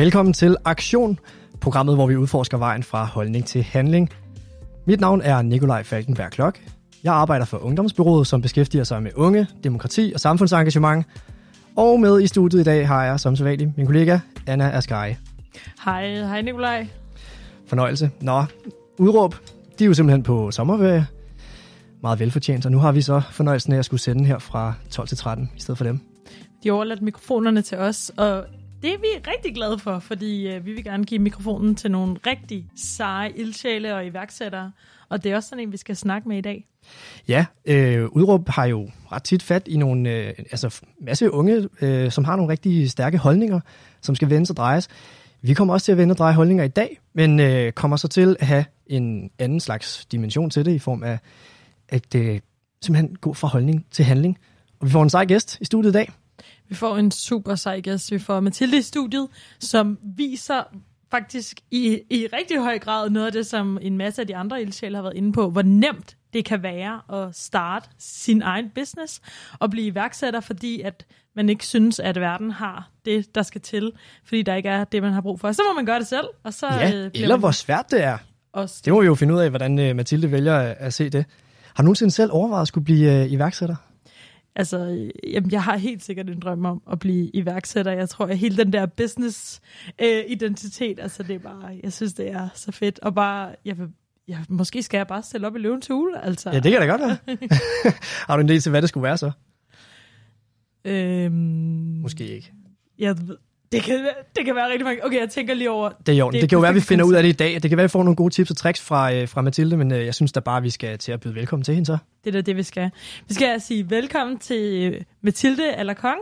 Velkommen til Aktion, programmet, hvor vi udforsker vejen fra holdning til handling. Mit navn er Nikolaj Falkenberg Klok. Jeg arbejder for Ungdomsbyrået, som beskæftiger sig med unge, demokrati og samfundsengagement. Og med i studiet i dag har jeg som sædvanligt min kollega Anna Askai. Hej, hej Nikolaj. Fornøjelse. Nå, udråb, de er jo simpelthen på sommerferie. Meget velfortjent, og nu har vi så fornøjelsen af at skulle sende her fra 12 til 13 i stedet for dem. De har overladt mikrofonerne til os, og det er vi rigtig glade for, fordi øh, vi vil gerne give mikrofonen til nogle rigtig seje ildsjæle og iværksættere. Og det er også sådan en, vi skal snakke med i dag. Ja, øh, udråb har jo ret tit fat i nogle øh, altså masse unge, øh, som har nogle rigtig stærke holdninger, som skal vendes og drejes. Vi kommer også til at vende og dreje holdninger i dag, men øh, kommer så til at have en anden slags dimension til det, i form af at øh, simpelthen gå fra holdning til handling. Og vi får en sej gæst i studiet i dag. Vi får en super sej gæst. Vi får Mathilde i studiet, som viser faktisk i, i rigtig høj grad noget af det, som en masse af de andre ildsjæle har været inde på, hvor nemt det kan være at starte sin egen business og blive iværksætter, fordi at man ikke synes, at verden har det, der skal til, fordi der ikke er det, man har brug for. Så må man gøre det selv. Og så, ja, øh, eller hvor svært det er. Også. Det må vi jo finde ud af, hvordan øh, Mathilde vælger at, at se det. Har du nogensinde selv overvejet at skulle blive øh, iværksætter? Altså, jamen, jeg har helt sikkert en drøm om at blive iværksætter. Jeg tror, at hele den der business-identitet, øh, altså det er bare, jeg synes, det er så fedt. Og bare, jeg vil, jeg, måske skal jeg bare stille op i løvens hule. Altså. Ja, det kan da godt være. har du en idé til, hvad det skulle være så? Øhm, måske ikke. Jeg ved, det kan, det kan være rigtig mange. Okay, jeg tænker lige over... Det er jo, det, det kan jo være, at vi finder ud af det i dag. Det kan være, at vi får nogle gode tips og tricks fra, øh, fra Mathilde, men øh, jeg synes da bare, at vi skal til at byde velkommen til hende så. Det er da det, vi skal. Vi skal sige velkommen til øh, Mathilde Allerkong.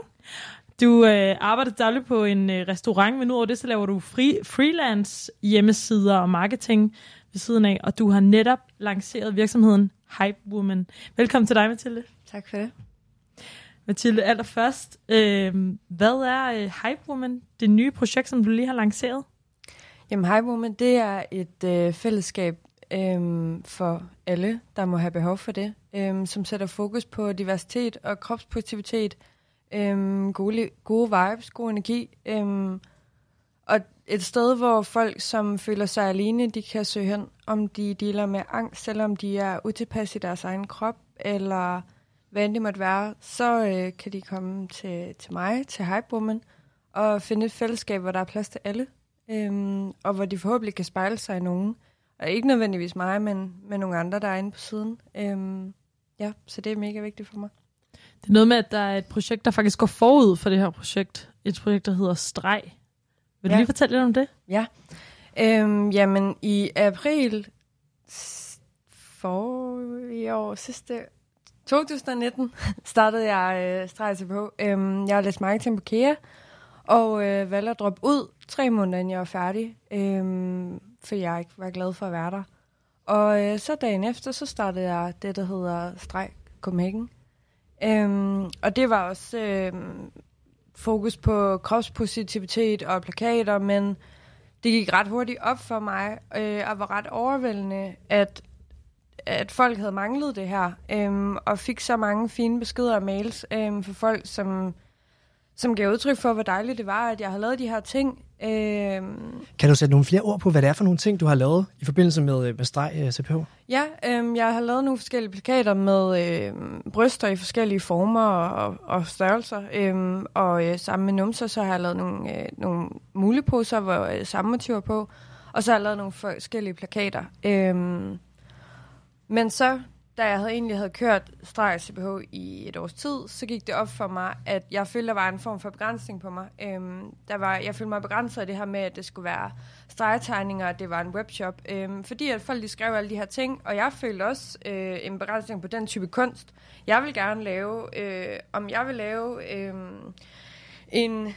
Du øh, arbejder dagligt på en øh, restaurant, men udover det, så laver du fri, freelance hjemmesider og marketing ved siden af, og du har netop lanceret virksomheden Hype Woman. Velkommen til dig, Mathilde. Tak for det. Mathilde, allerførst, øh, hvad er øh, Hype Woman, det nye projekt, som du lige har lanceret? Jamen, Hype Woman, det er et øh, fællesskab øh, for alle, der må have behov for det, øh, som sætter fokus på diversitet og kropspositivitet, øh, gode, gode vibes, god energi, øh, og et sted, hvor folk, som føler sig alene, de kan søge hen, om de dealer med angst, selvom de er utilpas i deres egen krop, eller hvad end det måtte være, så øh, kan de komme til, til mig, til Hypewoman, og finde et fællesskab, hvor der er plads til alle, øhm, og hvor de forhåbentlig kan spejle sig i nogen. Og ikke nødvendigvis mig, men med nogle andre, der er inde på siden. Øhm, ja, så det er mega vigtigt for mig. Det er noget med, at der er et projekt, der faktisk går forud for det her projekt. Et projekt, der hedder Streg. Vil du ja. lige fortælle lidt om det? Ja. Øhm, jamen, i april for i år, sidste 2019 startede jeg øh, strejse på. Øhm, jeg har læst marketing på KEA, og øh, valgte at droppe ud tre måneder, inden jeg var færdig, øhm, for jeg ikke var glad for at være der. Og øh, så dagen efter, så startede jeg det, der hedder Streg Copenhagen. Øhm, og det var også øh, fokus på kropspositivitet og plakater, men det gik ret hurtigt op for mig, øh, og var ret overvældende, at at folk havde manglet det her, øhm, og fik så mange fine beskeder og mails øhm, fra folk, som, som gav udtryk for, hvor dejligt det var, at jeg har lavet de her ting. Øhm, kan du sætte nogle flere ord på, hvad det er for nogle ting, du har lavet i forbindelse med, med streg uh, øh, CPH? Ja, øhm, jeg har lavet nogle forskellige plakater med øhm, bryster i forskellige former og, og størrelser, øhm, og øh, sammen med numser, så har jeg lavet nogle, øh, nogle muleposer, hvor øh, samme motiver på, og så har jeg lavet nogle forskellige plakater. Øhm, men så, da jeg havde egentlig havde kørt streg CPH i et års tid, så gik det op for mig, at jeg følte, der var en form for begrænsning på mig. Øhm, der var, jeg følte mig begrænset af det her med, at det skulle være stregtegninger, og det var en webshop. Øhm, fordi at folk de skrev alle de her ting, og jeg følte også øh, en begrænsning på den type kunst. Jeg vil gerne lave, øh, om jeg vil lave øh, en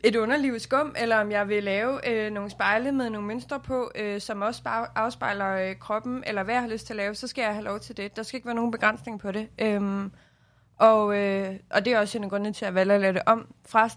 et underliv skum, eller om jeg vil lave øh, nogle spejle med nogle mønstre på, øh, som også afspejler øh, kroppen, eller hvad jeg har lyst til at lave, så skal jeg have lov til det. Der skal ikke være nogen begrænsning på det. Øhm, og, øh, og det er også en af grundene til at vælge at lave det om fra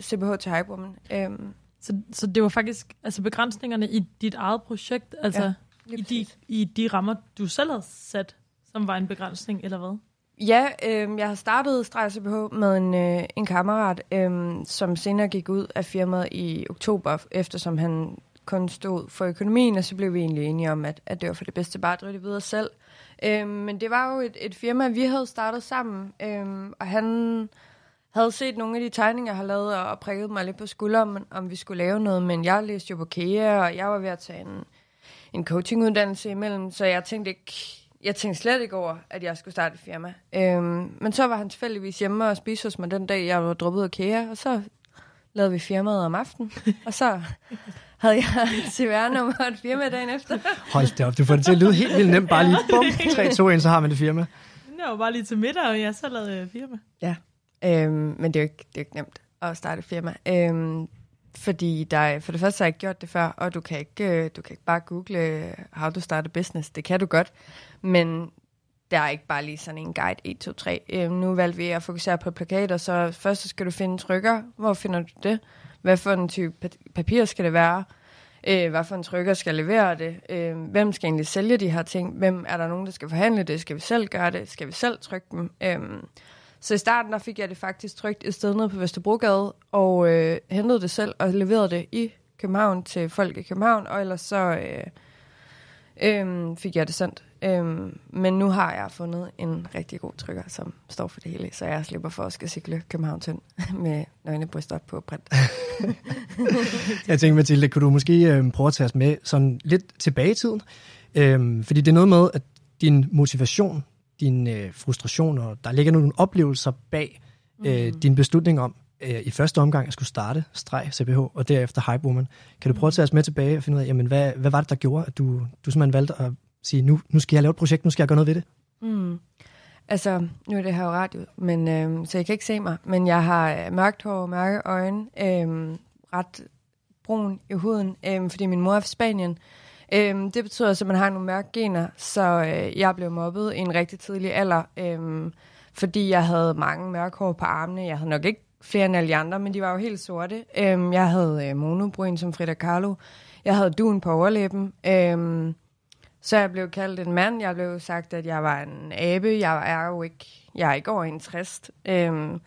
CBH til Hypewoman. Øhm. Så, så det var faktisk altså begrænsningerne i dit eget projekt, altså ja, i, de, i de rammer, du selv har sat, som var en begrænsning, eller hvad? Ja, øh, jeg har startet Strejs med en, øh, en kammerat, øh, som senere gik ud af firmaet i oktober, eftersom han kun stod for økonomien, og så blev vi egentlig enige om, at, at det var for det bedste bare at drive det videre selv. Øh, men det var jo et, et firma, vi havde startet sammen, øh, og han havde set nogle af de tegninger, jeg har lavet, og prikket mig lidt på skulderen, om, om vi skulle lave noget, men jeg læste jo på KEA, og jeg var ved at tage en, en coachinguddannelse imellem, så jeg tænkte ikke, jeg tænkte slet ikke over, at jeg skulle starte et firma. Øhm, men så var han tilfældigvis hjemme og spiste hos mig den dag, jeg var droppet af KEA, og så lavede vi firmaet om aftenen, og så havde jeg et CVR-nummer og et firma dagen efter. Hold da op, du får det til at lyde helt vildt nemt. Bare lige bum, 3, 2, 1, så har man det firma. Det var bare lige til middag, og jeg så lavede firma. Ja, øhm, men det er, jo ikke, det er jo ikke nemt at starte et firma. Øhm, fordi der for det første har jeg ikke gjort det før, og du kan ikke, øh, du kan ikke bare google øh, how to start a business. Det kan du godt, men der er ikke bare lige sådan en guide 1, 2, 3. Øhm, nu valgte vi at fokusere på plakater, så først så skal du finde trykker. Hvor finder du det? Hvad for en type papir skal det være? Øh, hvad for en trykker skal levere det? Øh, hvem skal egentlig sælge de her ting? Hvem er der nogen, der skal forhandle det? Skal vi selv gøre det? Skal vi selv trykke dem? Øh, så i starten der fik jeg det faktisk trygt et sted nede på Vesterbrogade, og øh, hentede det selv og leverede det i København til folk i København, og ellers så øh, øh, fik jeg det sendt. Øh, men nu har jeg fundet en rigtig god trykker, som står for det hele, så jeg slipper for at skal cykle København tynd med nøgne bryster på print. jeg tænker, Mathilde, kunne du måske øh, prøve at tage os med sådan lidt tilbage i tiden? Øh, fordi det er noget med, at din motivation din øh, frustration, og der ligger nogle oplevelser bag øh, mm. din beslutning om øh, i første omgang at skulle starte streg CPH, og derefter Hype Woman. Kan du prøve at tage os med tilbage og finde ud af, jamen, hvad, hvad var det, der gjorde, at du, du simpelthen valgte at sige, nu, nu skal jeg lave et projekt, nu skal jeg gøre noget ved det? Mm. Altså, nu er det her jo radio, men, øh, så jeg kan ikke se mig, men jeg har mørkt hår, mørke øjne, øh, ret brun i huden, øh, fordi min mor er fra Spanien, Øhm, det betyder også, at man har nogle mørke gener, så øh, jeg blev mobbet i en rigtig tidlig alder, øhm, fordi jeg havde mange mørke hår på armene. Jeg havde nok ikke flere end alle andre, men de var jo helt sorte. Øhm, jeg havde øh, monobryn som Frida Kahlo. Jeg havde duen på overlæben. Øhm, så jeg blev kaldt en mand. Jeg blev sagt, at jeg var en abe. Jeg er jo ikke, jeg er ikke over en trist. Øhm,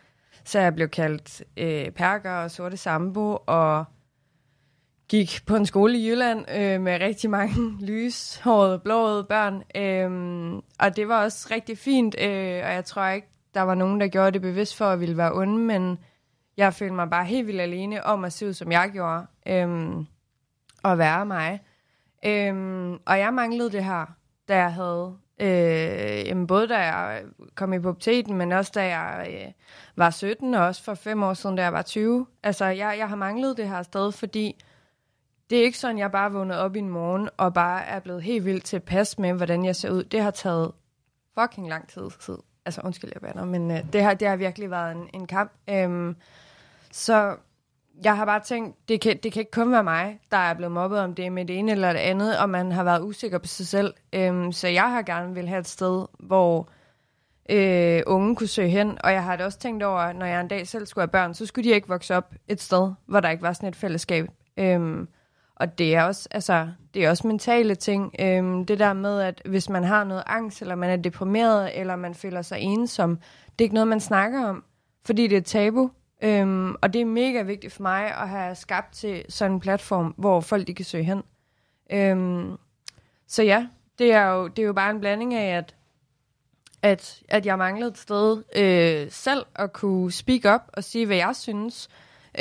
så jeg blev kaldt øh, perker og sorte sambo, og gik på en skole i Jylland øh, med rigtig mange lyshårede, blåede børn. Øh, og det var også rigtig fint, øh, og jeg tror ikke, der var nogen, der gjorde det bevidst for at ville være onde, men jeg følte mig bare helt vildt alene om at se ud, som jeg gjorde, øh, og være mig. Øh, og jeg manglede det her, da jeg havde Øh, jamen både da jeg kom i puberteten, men også da jeg øh, var 17, og også for fem år siden, da jeg var 20. Altså, jeg, jeg har manglet det her sted, fordi det er ikke sådan, jeg bare vågnede op i en morgen, og bare er blevet helt vildt tilpas med, hvordan jeg ser ud. Det har taget fucking lang tid. tid. Altså, undskyld, jeg bander, men øh, det, har, det har virkelig været en, en kamp. Øhm, så jeg har bare tænkt, det kan, det kan ikke kun være mig, der er blevet mobbet om det med det ene eller det andet, og man har været usikker på sig selv. Øhm, så jeg har gerne vil have et sted, hvor øh, unge kunne søge hen, og jeg har det også tænkt over, når jeg en dag selv skulle have børn, så skulle de ikke vokse op et sted, hvor der ikke var sådan et fællesskab. Øhm, og det er også, altså, det er også mentale ting. Øhm, det der med, at hvis man har noget angst, eller man er deprimeret, eller man føler sig ensom, det er ikke noget, man snakker om, fordi det er tabu. Øhm, og det er mega vigtigt for mig at have skabt til sådan en platform, hvor folk de kan søge hen. Øhm, så ja, det er, jo, det er jo bare en blanding af, at, at, at jeg manglede et sted øh, selv at kunne speak up og sige, hvad jeg synes.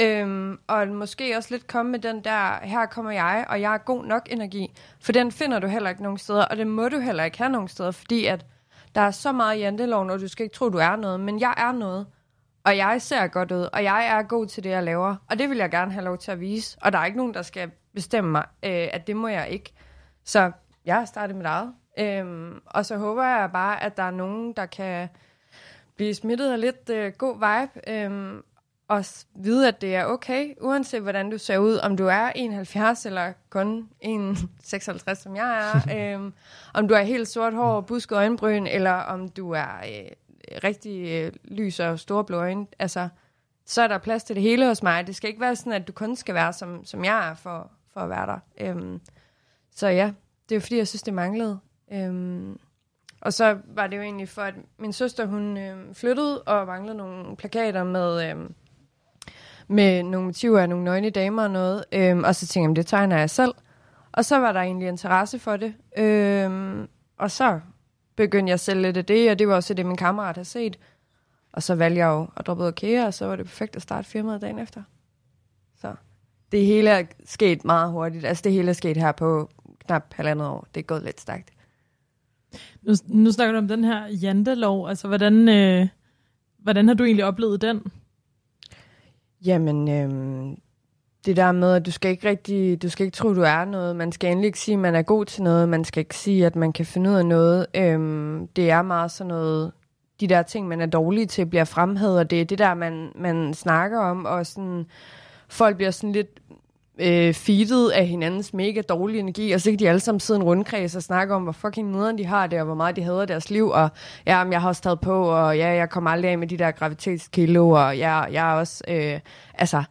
Øhm, og måske også lidt komme med den der, her kommer jeg, og jeg er god nok energi. For den finder du heller ikke nogen steder, og det må du heller ikke have nogen steder, fordi at der er så meget i janteloven, og du skal ikke tro, du er noget. Men jeg er noget, og jeg ser godt ud, og jeg er god til det, jeg laver. Og det vil jeg gerne have lov til at vise. Og der er ikke nogen, der skal bestemme mig, øh, at det må jeg ikke. Så jeg har startet mit eget. Øhm, og så håber jeg bare, at der er nogen, der kan blive smittet af lidt øh, god vibe, øhm, og vide, at det er okay, uanset hvordan du ser ud, om du er 71 eller kun 1,56, som jeg er, øhm, om du er helt sort hår busket øjenbryn, eller om du er øh, rigtig øh, lys og store blå øjne, altså, så er der plads til det hele hos mig. Det skal ikke være sådan, at du kun skal være, som, som jeg er, for, for at være der. Øhm, så ja, det er fordi, jeg synes, det manglede. Øhm, Og så var det jo egentlig for, at min søster, hun øh, flyttede og manglede nogle plakater med, øh, med nogle motiver af nogle nøgne damer og noget. Øhm, og så tænkte jeg, det tegner jeg selv. Og så var der egentlig interesse for det. Øhm, og så begyndte jeg selv lidt af det, og det var også det, min kammerat har set. Og så valgte jeg jo at droppe ud af KEA, og så var det perfekt at starte firmaet dagen efter. Så det hele er sket meget hurtigt. Altså det hele er sket her på knap halvandet år. Det er gået lidt stærkt. Nu, nu snakker du om den her jantelov. Altså, hvordan, øh, hvordan har du egentlig oplevet den? Jamen, øhm, det der med, at du skal ikke rigtig, du skal ikke tro, du er noget. Man skal endelig ikke sige, at man er god til noget. Man skal ikke sige, at man kan finde ud af noget. Øhm, det er meget sådan noget, de der ting, man er dårlig til, bliver fremhævet, og det er det der, man, man snakker om, og sådan, folk bliver sådan lidt øh, feedet af hinandens mega dårlige energi, og så kan de alle sammen sidde en rundkreds og snakke om, hvor fucking nederen de har det, og hvor meget de hader deres liv, og ja, jeg har også taget på, og ja, jeg kommer aldrig af med de der gravitetskilo, og ja, jeg er også, øh, altså,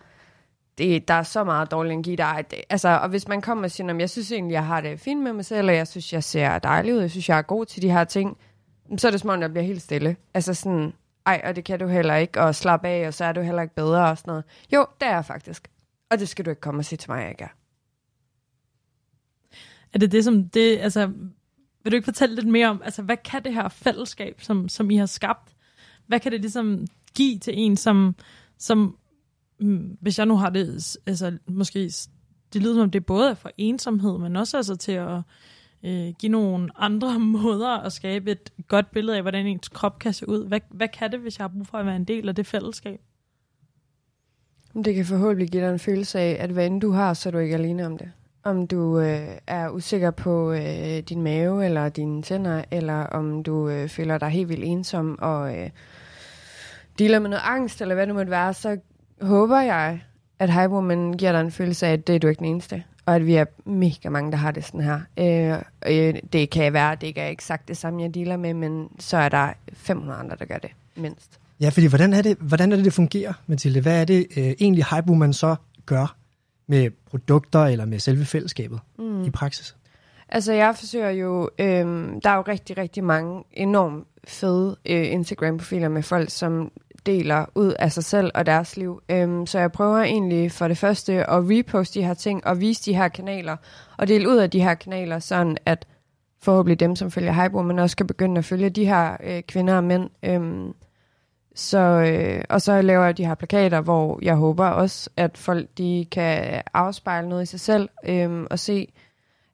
det, der er så meget dårlig energi, der er, altså, og hvis man kommer og siger, jeg synes egentlig, jeg har det fint med mig selv, og jeg synes, jeg ser dejlig ud, jeg synes, jeg er god til de her ting, så er det som om, jeg bliver helt stille. Altså sådan, ej, og det kan du heller ikke, og slappe af, og så er du heller ikke bedre, og sådan noget. Jo, det er jeg faktisk. Og det skal du ikke komme og sige til mig, jeg ikke er. Er det det, som det, altså, vil du ikke fortælle lidt mere om, altså, hvad kan det her fællesskab, som, som I har skabt, hvad kan det ligesom give til en, som, som mm, hvis jeg nu har det, altså, måske, det lyder som om det både er for ensomhed, men også altså til at øh, give nogle andre måder at skabe et godt billede af, hvordan ens krop kan se ud. Hvad, hvad kan det, hvis jeg har brug for at være en del af det fællesskab? Det kan forhåbentlig give dig en følelse af, at hvad end du har, så er du ikke alene om det. Om du øh, er usikker på øh, din mave eller dine tænder, eller om du øh, føler dig helt vildt ensom og øh, dealer med noget angst, eller hvad det måtte være, så håber jeg, at High Woman giver dig en følelse af, at det er du ikke den eneste. Og at vi er mega mange, der har det sådan her. Øh, øh, det kan være, det ikke er eksakt det samme, jeg dealer med, men så er der 500 andre, der gør det mindst. Ja, fordi hvordan er det, hvordan er det, det fungerer, Mathilde? Hvad er det øh, egentlig Hype man så gør med produkter eller med selve fællesskabet mm. i praksis? Altså jeg forsøger jo, øh, der er jo rigtig, rigtig mange enormt fede øh, Instagram-profiler med folk, som deler ud af sig selv og deres liv. Øhm, så jeg prøver egentlig for det første at reposte de her ting og vise de her kanaler og dele ud af de her kanaler, sådan at forhåbentlig dem, som følger Hypo, men også skal begynde at følge de her øh, kvinder og mænd. Øhm, så, øh, og så laver jeg de her plakater, hvor jeg håber også, at folk de kan afspejle noget i sig selv øh, og se,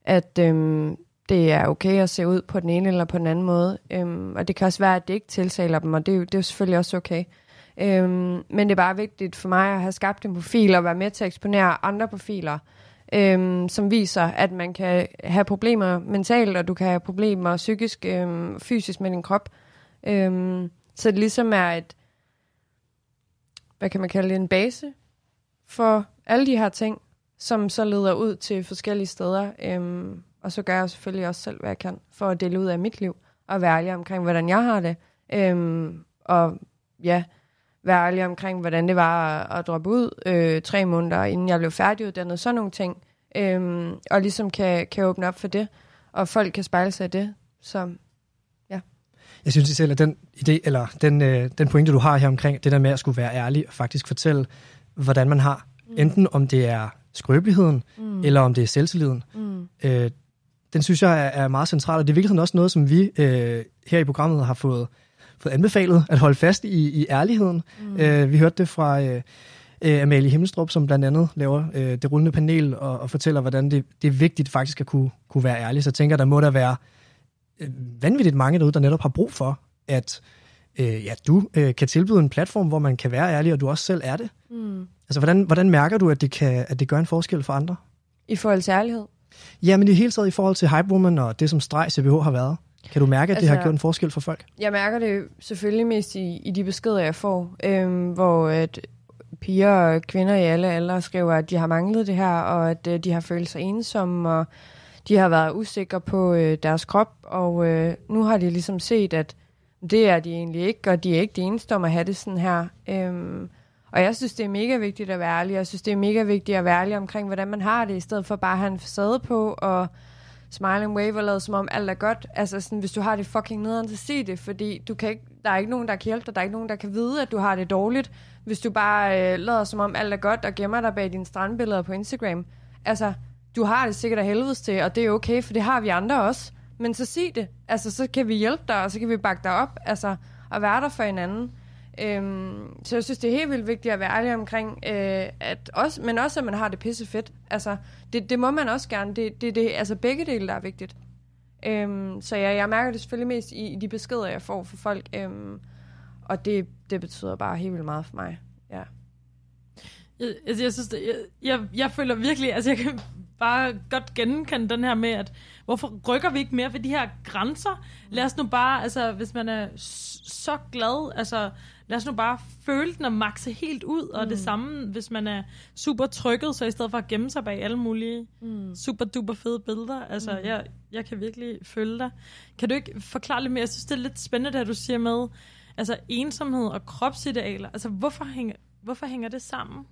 at øh, det er okay at se ud på den ene eller på den anden måde. Øh, og det kan også være, at det ikke tiltaler dem, og det, det er jo selvfølgelig også okay. Øh, men det er bare vigtigt for mig at have skabt en profil og være med til at eksponere andre profiler, øh, som viser, at man kan have problemer mentalt, og du kan have problemer psykisk, øh, fysisk med din krop. Øh, så det ligesom er et, hvad kan man kalde det, en base for alle de her ting, som så leder ud til forskellige steder. Øhm, og så gør jeg selvfølgelig også selv, hvad jeg kan, for at dele ud af mit liv, og være ærlig omkring, hvordan jeg har det. Øhm, og ja, være ærlig omkring, hvordan det var at, at droppe ud øh, tre måneder, inden jeg blev færdiguddannet, sådan nogle ting. Øhm, og ligesom kan, kan åbne op for det, og folk kan spejle sig i det. Så. Jeg synes selv, at den idé, eller den, øh, den pointe, du har her omkring, det der med at skulle være ærlig og faktisk fortælle, hvordan man har, mm. enten om det er skrøbeligheden, mm. eller om det er selvtilliden. Mm. Øh, den synes jeg er, er meget central, og det er virkelig også noget, som vi øh, her i programmet har fået, fået anbefalet at holde fast i, i ærligheden. Mm. Øh, vi hørte det fra øh, øh, Amalie Himmelstrup, som blandt andet laver øh, det rullende panel og, og fortæller, hvordan det, det er vigtigt faktisk at kunne, kunne være ærlig. Så jeg tænker, der må der være vanvittigt mange derude, der netop har brug for, at øh, ja, du øh, kan tilbyde en platform, hvor man kan være ærlig, og du også selv er det. Mm. Altså, hvordan, hvordan mærker du, at det, kan, at det gør en forskel for andre? I forhold til ærlighed? Ja, men i hele taget i forhold til Hype Woman og det, som Streg CBH har været. Kan du mærke, at altså, det har altså, gjort en forskel for folk? Jeg mærker det selvfølgelig mest i, i de beskeder, jeg får, øhm, hvor at piger og kvinder i alle aldre skriver, at de har manglet det her, og at øh, de har følt sig ensomme, og de har været usikre på øh, deres krop, og øh, nu har de ligesom set, at det er de egentlig ikke, og de er ikke de eneste om at have det sådan her. Øhm, og jeg synes, det er mega vigtigt at være ærlig. Jeg synes, det er mega vigtigt at være ærlig omkring, hvordan man har det, i stedet for bare at have en facade på og smile and wave og lade som om alt er godt. Altså sådan, hvis du har det fucking nederen, så sig det, fordi du kan ikke, der er ikke nogen, der kan hjælpe dig. Der er ikke nogen, der kan vide, at du har det dårligt, hvis du bare øh, lader som om alt er godt og gemmer dig bag dine strandbilleder på Instagram. Altså, du har det sikkert af helvedes til, og det er okay, for det har vi andre også. Men så sig det. Altså, så kan vi hjælpe dig, og så kan vi bakke dig op. Altså, og være der for hinanden. Øhm, så jeg synes, det er helt vildt vigtigt at være ærlig omkring, øh, at også, men også, at man har det pisse fedt. Altså, det, det må man også gerne. Det, det, det, altså, begge dele, der er vigtigt. Øhm, så jeg, jeg mærker det selvfølgelig mest i, i de beskeder, jeg får fra folk. Øhm, og det, det betyder bare helt vildt meget for mig. Ja. Jeg, altså, jeg synes, det, jeg, jeg, jeg føler virkelig, altså jeg kan bare godt genkende den her med, at hvorfor rykker vi ikke mere for de her grænser? Lad os nu bare, altså hvis man er så glad, altså lad os nu bare føle den og makse helt ud, og mm. det samme, hvis man er super trykket, så i stedet for at gemme sig bag alle mulige mm. super duper fede billeder, altså mm. jeg, jeg kan virkelig følge dig. Kan du ikke forklare lidt mere? Jeg synes, det er lidt spændende, det du siger med, altså ensomhed og kropsidealer, altså hvorfor hænger, hvorfor hænger det sammen?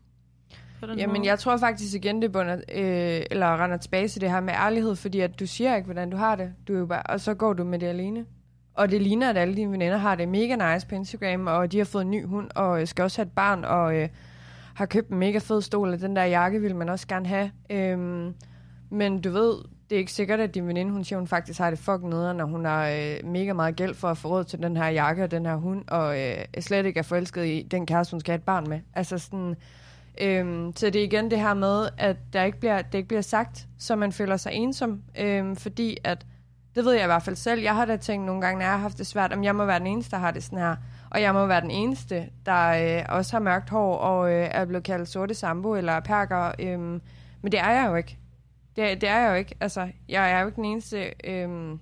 Jamen, måde? jeg tror faktisk igen, det bunder, øh, eller render tilbage til det her med ærlighed, fordi at du siger ikke, hvordan du har det, du er jo bare, og så går du med det alene. Og det ligner, at alle dine veninder har det mega nice på Instagram, og de har fået en ny hund, og skal også have et barn, og øh, har købt en mega fed stol, og den der jakke vil man også gerne have. Øhm, men du ved, det er ikke sikkert, at din veninde, hun siger, hun faktisk har det fucking nede, når hun har øh, mega meget gæld for at få råd til den her jakke og den her hund, og øh, slet ikke er forelsket i den kæreste, hun skal have et barn med. Altså sådan, Øhm, så det er igen det her med, at der ikke bliver, det ikke bliver sagt, så man føler sig ensom. Øhm, fordi at, det ved jeg i hvert fald selv, jeg har da tænkt nogle gange, når jeg har haft det svært, om jeg må være den eneste, der har det sådan her. Og jeg må være den eneste, der øh, også har mørkt hår og øh, er blevet kaldt sorte sambo eller perker. Øhm, men det er jeg jo ikke. Det, det er jeg jo ikke. Altså, jeg er jo ikke den eneste, øhm,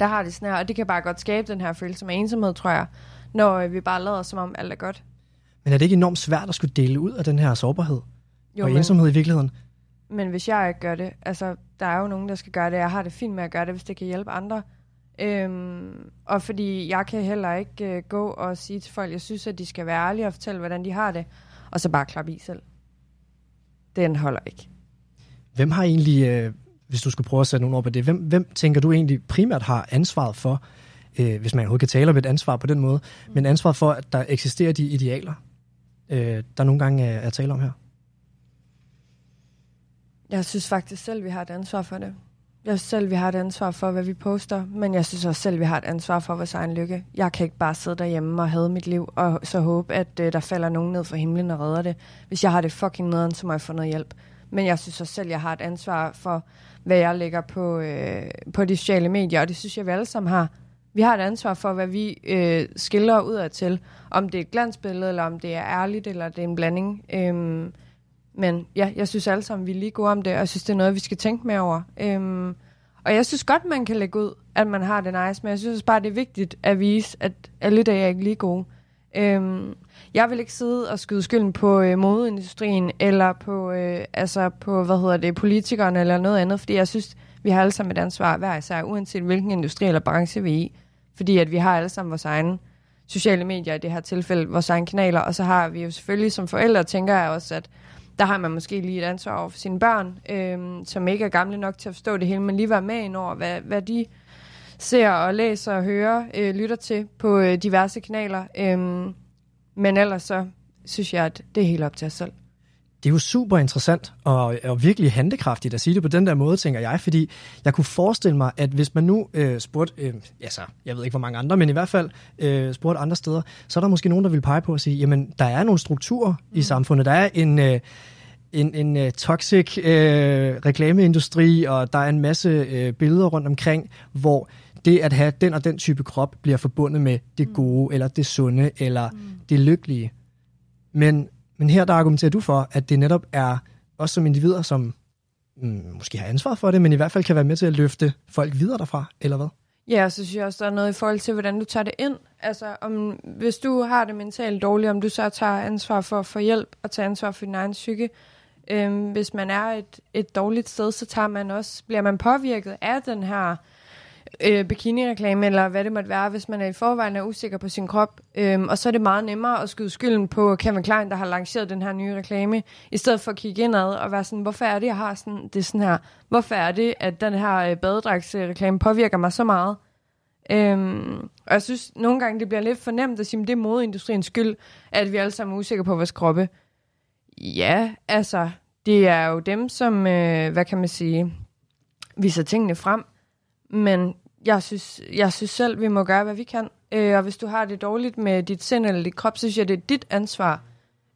der har det sådan her. Og det kan bare godt skabe den her følelse af ensomhed, tror jeg, når øh, vi bare lader som om alt er godt. Men er det ikke enormt svært at skulle dele ud af den her sårbarhed jo, og ensomhed i virkeligheden? Men hvis jeg ikke gør det, altså der er jo nogen, der skal gøre det. Jeg har det fint med at gøre det, hvis det kan hjælpe andre. Øhm, og fordi jeg kan heller ikke øh, gå og sige til folk, jeg synes, at de skal være ærlige og fortælle, hvordan de har det, og så bare klappe i selv. Den holder ikke. Hvem har egentlig, øh, hvis du skulle prøve at sætte nogle ord på det, hvem, hvem tænker du egentlig primært har ansvaret for, øh, hvis man overhovedet kan tale om et ansvar på den måde, mm. men ansvaret for, at der eksisterer de idealer, øh, der nogle gange er, er tale om her? Jeg synes faktisk selv, vi har et ansvar for det. Jeg synes selv, vi har et ansvar for, hvad vi poster, men jeg synes også selv, vi har et ansvar for vores egen lykke. Jeg kan ikke bare sidde derhjemme og have mit liv, og så håbe, at øh, der falder nogen ned fra himlen og redder det. Hvis jeg har det fucking nederen, så må jeg få noget hjælp. Men jeg synes også selv, jeg har et ansvar for, hvad jeg lægger på, øh, på de sociale medier, og det synes jeg, vi alle sammen har. Vi har et ansvar for, hvad vi øh, skiller ud af til. Om det er et glansbillede, eller om det er ærligt, eller det er en blanding. Øhm, men ja, jeg synes alle sammen, vi er lige gode om det, og jeg synes, det er noget, vi skal tænke mere over. Øhm, og jeg synes godt, man kan lægge ud, at man har det nice, men jeg synes bare, det er vigtigt at vise, at alle dage er ikke lige gode. Øhm, jeg vil ikke sidde og skyde skylden på øh, modeindustrien, eller på, øh, altså på, hvad hedder det, politikerne, eller noget andet, fordi jeg synes, vi har alle sammen et ansvar hver især, uanset hvilken industri eller branche vi er i. Fordi at vi har alle sammen vores egne sociale medier, i det her tilfælde vores egne kanaler, og så har vi jo selvfølgelig som forældre, tænker jeg også, at der har man måske lige et ansvar over for sine børn, øhm, som ikke er gamle nok til at forstå det hele, men lige være med ind over, hvad, hvad de ser og læser og hører, øh, lytter til på øh, diverse kanaler. Øhm, men ellers så synes jeg, at det er helt op til os selv det er jo super interessant og, og virkelig handekraftigt at sige det på den der måde, tænker jeg, fordi jeg kunne forestille mig, at hvis man nu øh, spurgte, øh, altså, jeg ved ikke hvor mange andre, men i hvert fald øh, spurgte andre steder, så er der måske nogen, der vil pege på at sige, jamen, der er nogle strukturer mm. i samfundet, der er en... Øh, en, en uh, toxic uh, reklameindustri, og der er en masse uh, billeder rundt omkring, hvor det at have den og den type krop bliver forbundet med det mm. gode, mm. eller det sunde, eller mm. det lykkelige. Men men her der argumenterer du for, at det netop er os som individer, som mm, måske har ansvar for det, men i hvert fald kan være med til at løfte folk videre derfra, eller hvad? Ja, så synes jeg også, der er noget i forhold til, hvordan du tager det ind. Altså, om, hvis du har det mentalt dårligt, om du så tager ansvar for at få hjælp og tager ansvar for din egen psyke. Øhm, hvis man er et, et dårligt sted, så tager man også, bliver man påvirket af den her øh, bikini-reklame, eller hvad det måtte være, hvis man er i forvejen er usikker på sin krop. Øhm, og så er det meget nemmere at skyde skylden på Kevin Klein, der har lanceret den her nye reklame, i stedet for at kigge indad og være sådan, hvorfor er det, jeg har sådan, det sådan her, hvorfor er det, at den her øh, badedragsreklame påvirker mig så meget? Øhm, og jeg synes nogle gange, det bliver lidt fornemt at sige, at det er modeindustriens skyld, at vi alle sammen er usikre på vores kroppe. Ja, altså, det er jo dem, som, øh, hvad kan man sige, viser tingene frem. Men jeg synes, jeg synes selv, vi må gøre, hvad vi kan. Øh, og hvis du har det dårligt med dit sind eller dit krop, så synes jeg, det er dit ansvar.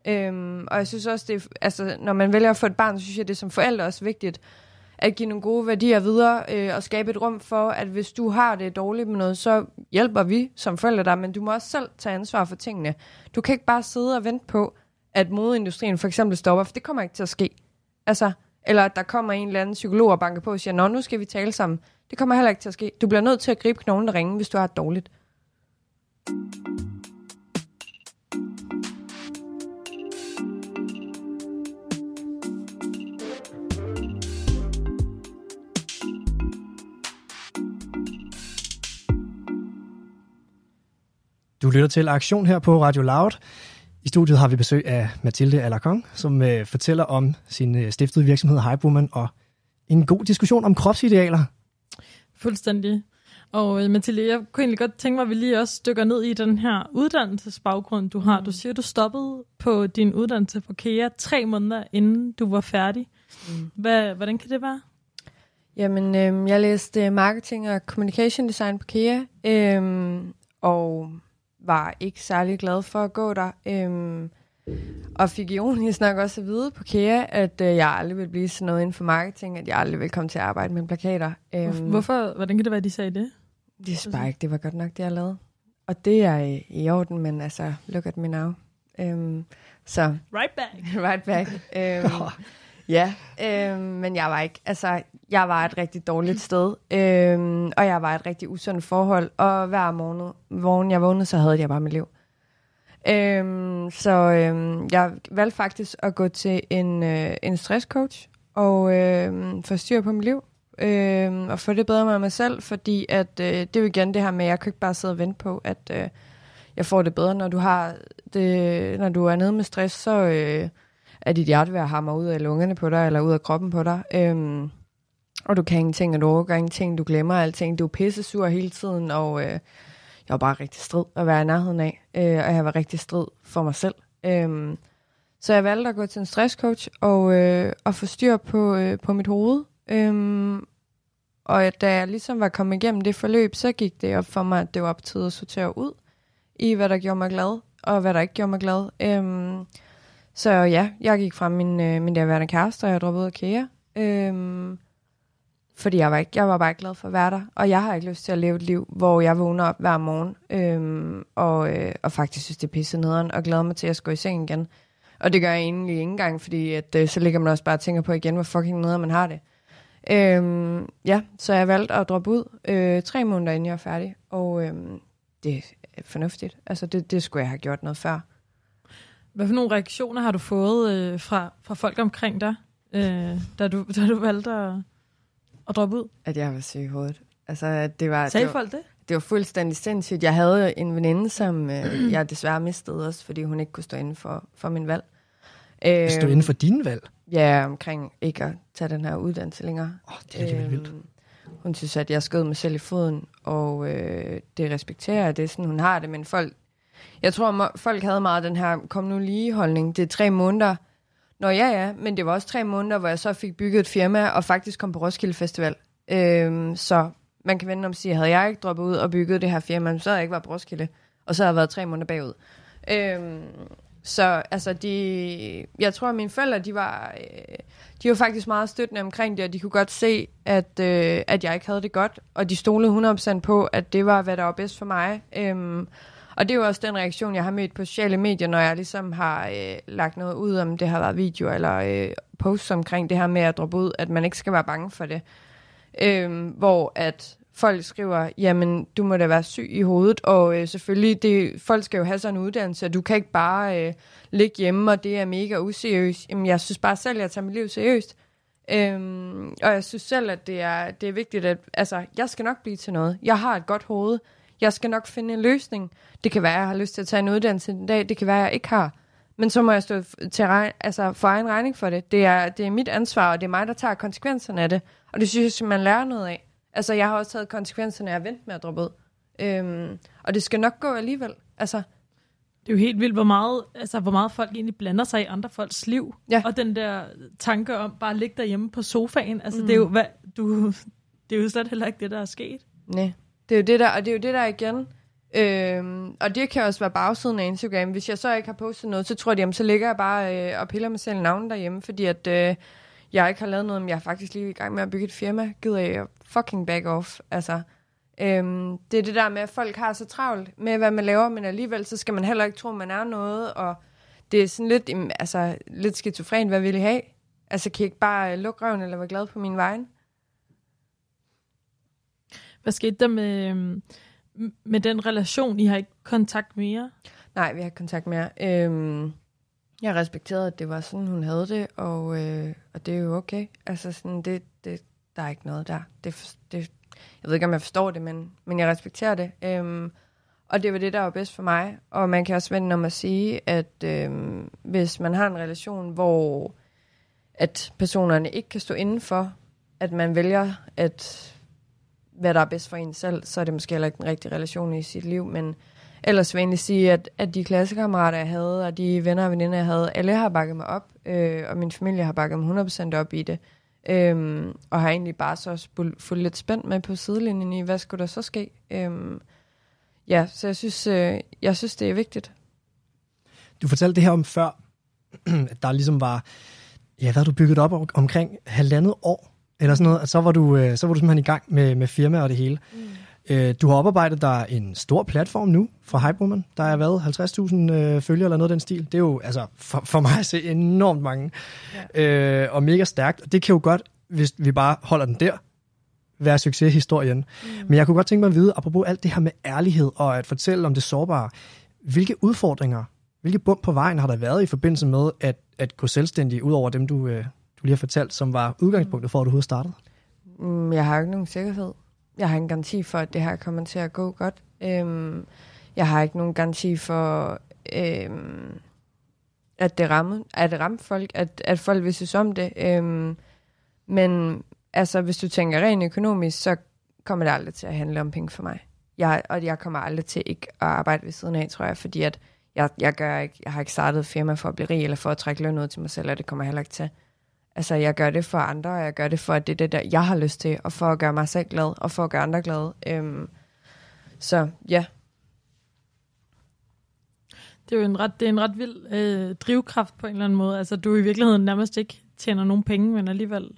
Øhm, og jeg synes også, det er, altså, når man vælger at få et barn, så synes jeg, det er som forældre også vigtigt, at give nogle gode værdier videre, øh, og skabe et rum for, at hvis du har det dårligt med noget, så hjælper vi som forældre dig, men du må også selv tage ansvar for tingene. Du kan ikke bare sidde og vente på, at modeindustrien for eksempel stopper, for det kommer ikke til at ske. Altså, eller at der kommer en eller anden psykolog og banker på og siger, nå, nu skal vi tale sammen. Det kommer heller ikke til at ske. Du bliver nødt til at gribe knoglen og ringe, hvis du har det dårligt. Du lytter til Aktion her på Radio Loud. I studiet har vi besøg af Mathilde Alarcon, som øh, fortæller om sin øh, stiftede virksomhed Hypewoman og en god diskussion om kropsidealer. Fuldstændig. Og øh, Mathilde, jeg kunne egentlig godt tænke mig, at vi lige også dykker ned i den her uddannelsesbaggrund, du har. Du siger, du stoppede på din uddannelse på KEA tre måneder, inden du var færdig. Mm. Hvad, hvordan kan det være? Jamen, øh, jeg læste marketing og communication design på KEA, øh, og var ikke særlig glad for at gå der. Øhm, og fik ironisk nok også at vide på KEA, at øh, jeg aldrig ville blive sådan noget inden for marketing, at jeg aldrig ville komme til at arbejde med plakater. Øhm, Hvorfor? Hvordan kan det være, at de sagde det? Det bare ikke, det var godt nok, det jeg lavede. Og det er i, i orden, men altså, look at me now. Øhm, så, right back. right back. Øhm, Ja, øh, men jeg var ikke, altså, jeg var et rigtig dårligt sted, øh, og jeg var et rigtig usundt forhold, og hver morgen, morgen jeg vågnede, så havde jeg bare mit liv. Øhm, så øhm, jeg valgte faktisk at gå til en, øh, en stresscoach, og øh, få styr på mit liv, øh, og få det bedre med mig selv, fordi at, øh, det er jo igen det her med, at jeg kan ikke bare sidde og vente på, at øh, jeg får det bedre, når du har det, når du er nede med stress, så... Øh, at dit hjerte vil hamre ud af lungerne på dig, eller ud af kroppen på dig. Øhm, og du kan ingenting, og du overgår ingenting, du glemmer alting. Du er pisse sur hele tiden, og øh, jeg var bare rigtig strid at være i nærheden af. Øh, og jeg var rigtig strid for mig selv. Øhm, så jeg valgte at gå til en stresscoach og, øh, og få styr på, øh, på mit hoved. Øhm, og da jeg ligesom var kommet igennem det forløb, så gik det op for mig, at det var på tide at sortere ud i, hvad der gjorde mig glad, og hvad der ikke gjorde mig glad. Øhm, så ja, jeg gik fra min, øh, min derværende kæreste, og jeg droppede ud af KEA. Øhm, fordi jeg var, ikke, jeg var bare ikke glad for at være der. Og jeg har ikke lyst til at leve et liv, hvor jeg vågner op hver morgen, øhm, og, øh, og faktisk synes, det er pisse nederen, og glæder mig til at gå i seng igen. Og det gør jeg egentlig ikke engang, fordi at, øh, så ligger man også bare og tænker på igen, hvor fucking nederen man har det. Øhm, ja, så jeg valgte at droppe ud øh, tre måneder, inden jeg var færdig. Og øh, det er fornuftigt. Altså, det, det skulle jeg have gjort noget før. Hvad for nogle reaktioner har du fået øh, fra, fra folk omkring dig, øh, da, du, da du valgte at, at droppe ud? At jeg var syg i hovedet. Altså, at det var, Sagde det var, folk det? Det var fuldstændig sindssygt. Jeg havde en veninde, som øh, jeg desværre mistede også, fordi hun ikke kunne stå inden for, for min valg. Øh, stå inden for din valg? Ja, omkring ikke at tage den her uddannelse længere. Oh, det er øh, vildt. Hun synes, at jeg skød mig selv i foden, og øh, det respekterer jeg. Det er sådan, hun har det, men folk jeg tror, folk havde meget den her, kom nu lige holdning. Det er tre måneder. Nå ja, ja, men det var også tre måneder, hvor jeg så fik bygget et firma, og faktisk kom på Roskilde Festival. Øhm, så man kan vende om og sige, havde jeg ikke droppet ud og bygget det her firma, så havde jeg ikke været på Roskilde. Og så havde jeg været tre måneder bagud. Øhm, så altså, de, jeg tror, at mine forældre, de var, øh, de var faktisk meget støttende omkring det, og de kunne godt se, at, øh, at jeg ikke havde det godt, og de stolede 100% på, at det var, hvad der var bedst for mig. Øhm, og det er jo også den reaktion, jeg har mødt på sociale medier, når jeg ligesom har øh, lagt noget ud, om det har været video eller øh, posts omkring det her med at droppe ud, at man ikke skal være bange for det. Øh, hvor at folk skriver, jamen du må da være syg i hovedet, og øh, selvfølgelig, det, folk skal jo have sådan en uddannelse, og du kan ikke bare øh, ligge hjemme, og det er mega useriøst. Jamen jeg synes bare selv, at jeg tager mit liv seriøst. Øhm, og jeg synes selv, at det er, det er vigtigt, at altså, jeg skal nok blive til noget. Jeg har et godt hoved. Jeg skal nok finde en løsning. Det kan være, at jeg har lyst til at tage en uddannelse en dag. Det kan være, at jeg ikke har. Men så må jeg stå til regn, altså for egen regning for det. Det er, det er mit ansvar, og det er mig, der tager konsekvenserne af det. Og det synes jeg, man lærer noget af. Altså, jeg har også taget konsekvenserne af at vente med at droppe ud. Øhm, og det skal nok gå alligevel. Altså, Det er jo helt vildt, hvor meget, altså, hvor meget folk egentlig blander sig i andre folks liv. Ja. Og den der tanke om bare at ligge derhjemme på sofaen. Altså, mm. det, er jo, hvad, du, det er jo slet heller ikke det, der er sket. Nej, det er jo det der, og det er jo det der igen. Øhm, og det kan også være bagsiden af Instagram. Hvis jeg så ikke har postet noget, så tror jeg, jamen, så ligger jeg bare øh, og piller mig selv navnet derhjemme, fordi at øh, jeg ikke har lavet noget, men jeg er faktisk lige i gang med at bygge et firma. Gider jeg fucking back off. Altså, øhm, det er det der med, at folk har så travlt med, hvad man laver, men alligevel så skal man heller ikke tro, man er noget, og det er sådan lidt, altså, lidt skizofren, hvad vil I have? Altså, kan I ikke bare øh, lukke røven eller være glad på min vejen? Hvad skete der med, øhm, med den relation? I har ikke kontakt mere? Nej, vi har ikke kontakt mere. Øhm, jeg respekterede, at det var sådan, hun havde det, og, øh, og det er jo okay. Altså, sådan, det, det, der er ikke noget der. Det, det, jeg ved ikke, om jeg forstår det, men, men jeg respekterer det. Øhm, og det var det, der var bedst for mig. Og man kan også vende om at sige, at øhm, hvis man har en relation, hvor at personerne ikke kan stå indenfor, at man vælger, at hvad der er bedst for en selv, så er det måske heller ikke den rigtige relation i sit liv, men ellers vil jeg egentlig sige, at, at de klassekammerater, jeg havde, og de venner og veninder, jeg havde, alle har bakket mig op, øh, og min familie har bakket mig 100% op i det. Øhm, og har egentlig bare så også fulgt lidt spændt med på sidelinjen i, hvad skulle der så ske? Øhm, ja, så jeg synes, øh, jeg synes, det er vigtigt. Du fortalte det her om før, at der ligesom var, ja, hvad har du bygget op omkring halvandet år, eller sådan noget, så var du, øh, så var du simpelthen i gang med, med firma og det hele. Mm. Du har oparbejdet dig en stor platform nu fra Hyperwoman. Der er været 50.000 øh, følgere eller noget af den stil. Det er jo altså for, for mig at se enormt mange. Ja. Øh, og mega stærkt. Og det kan jo godt, hvis vi bare holder den der, være succeshistorien. Mm. Men jeg kunne godt tænke mig at vide, apropos alt det her med ærlighed og at fortælle om det sårbare, hvilke udfordringer, hvilke bump på vejen har der været i forbindelse med at, at gå selvstændig, ud over dem, du, øh, du lige har fortalt, som var udgangspunktet for, at du overhovedet startede? Mm, Jeg har jo ikke nogen sikkerhed. Jeg har en garanti for, at det her kommer til at gå godt. Øhm, jeg har ikke nogen garanti for, øhm, at det rammer, at det rammer folk, at, at folk vil synes om det. Øhm, men altså, hvis du tænker rent økonomisk, så kommer det aldrig til at handle om penge for mig. Jeg, og jeg kommer aldrig til ikke at arbejde ved siden af, tror jeg, fordi at jeg, jeg, gør ikke, jeg har ikke startet firma for at blive rig, eller for at trække løn ud til mig selv, og det kommer jeg heller ikke til. Altså, jeg gør det for andre, og jeg gør det for, at det er det der, jeg har lyst til, og for at gøre mig selv glad, og for at gøre andre glade. Øhm, så ja, Det er jo en ret, det er en ret vild øh, drivkraft på en eller anden måde. Altså, du i virkeligheden nærmest ikke tjener nogen penge, men alligevel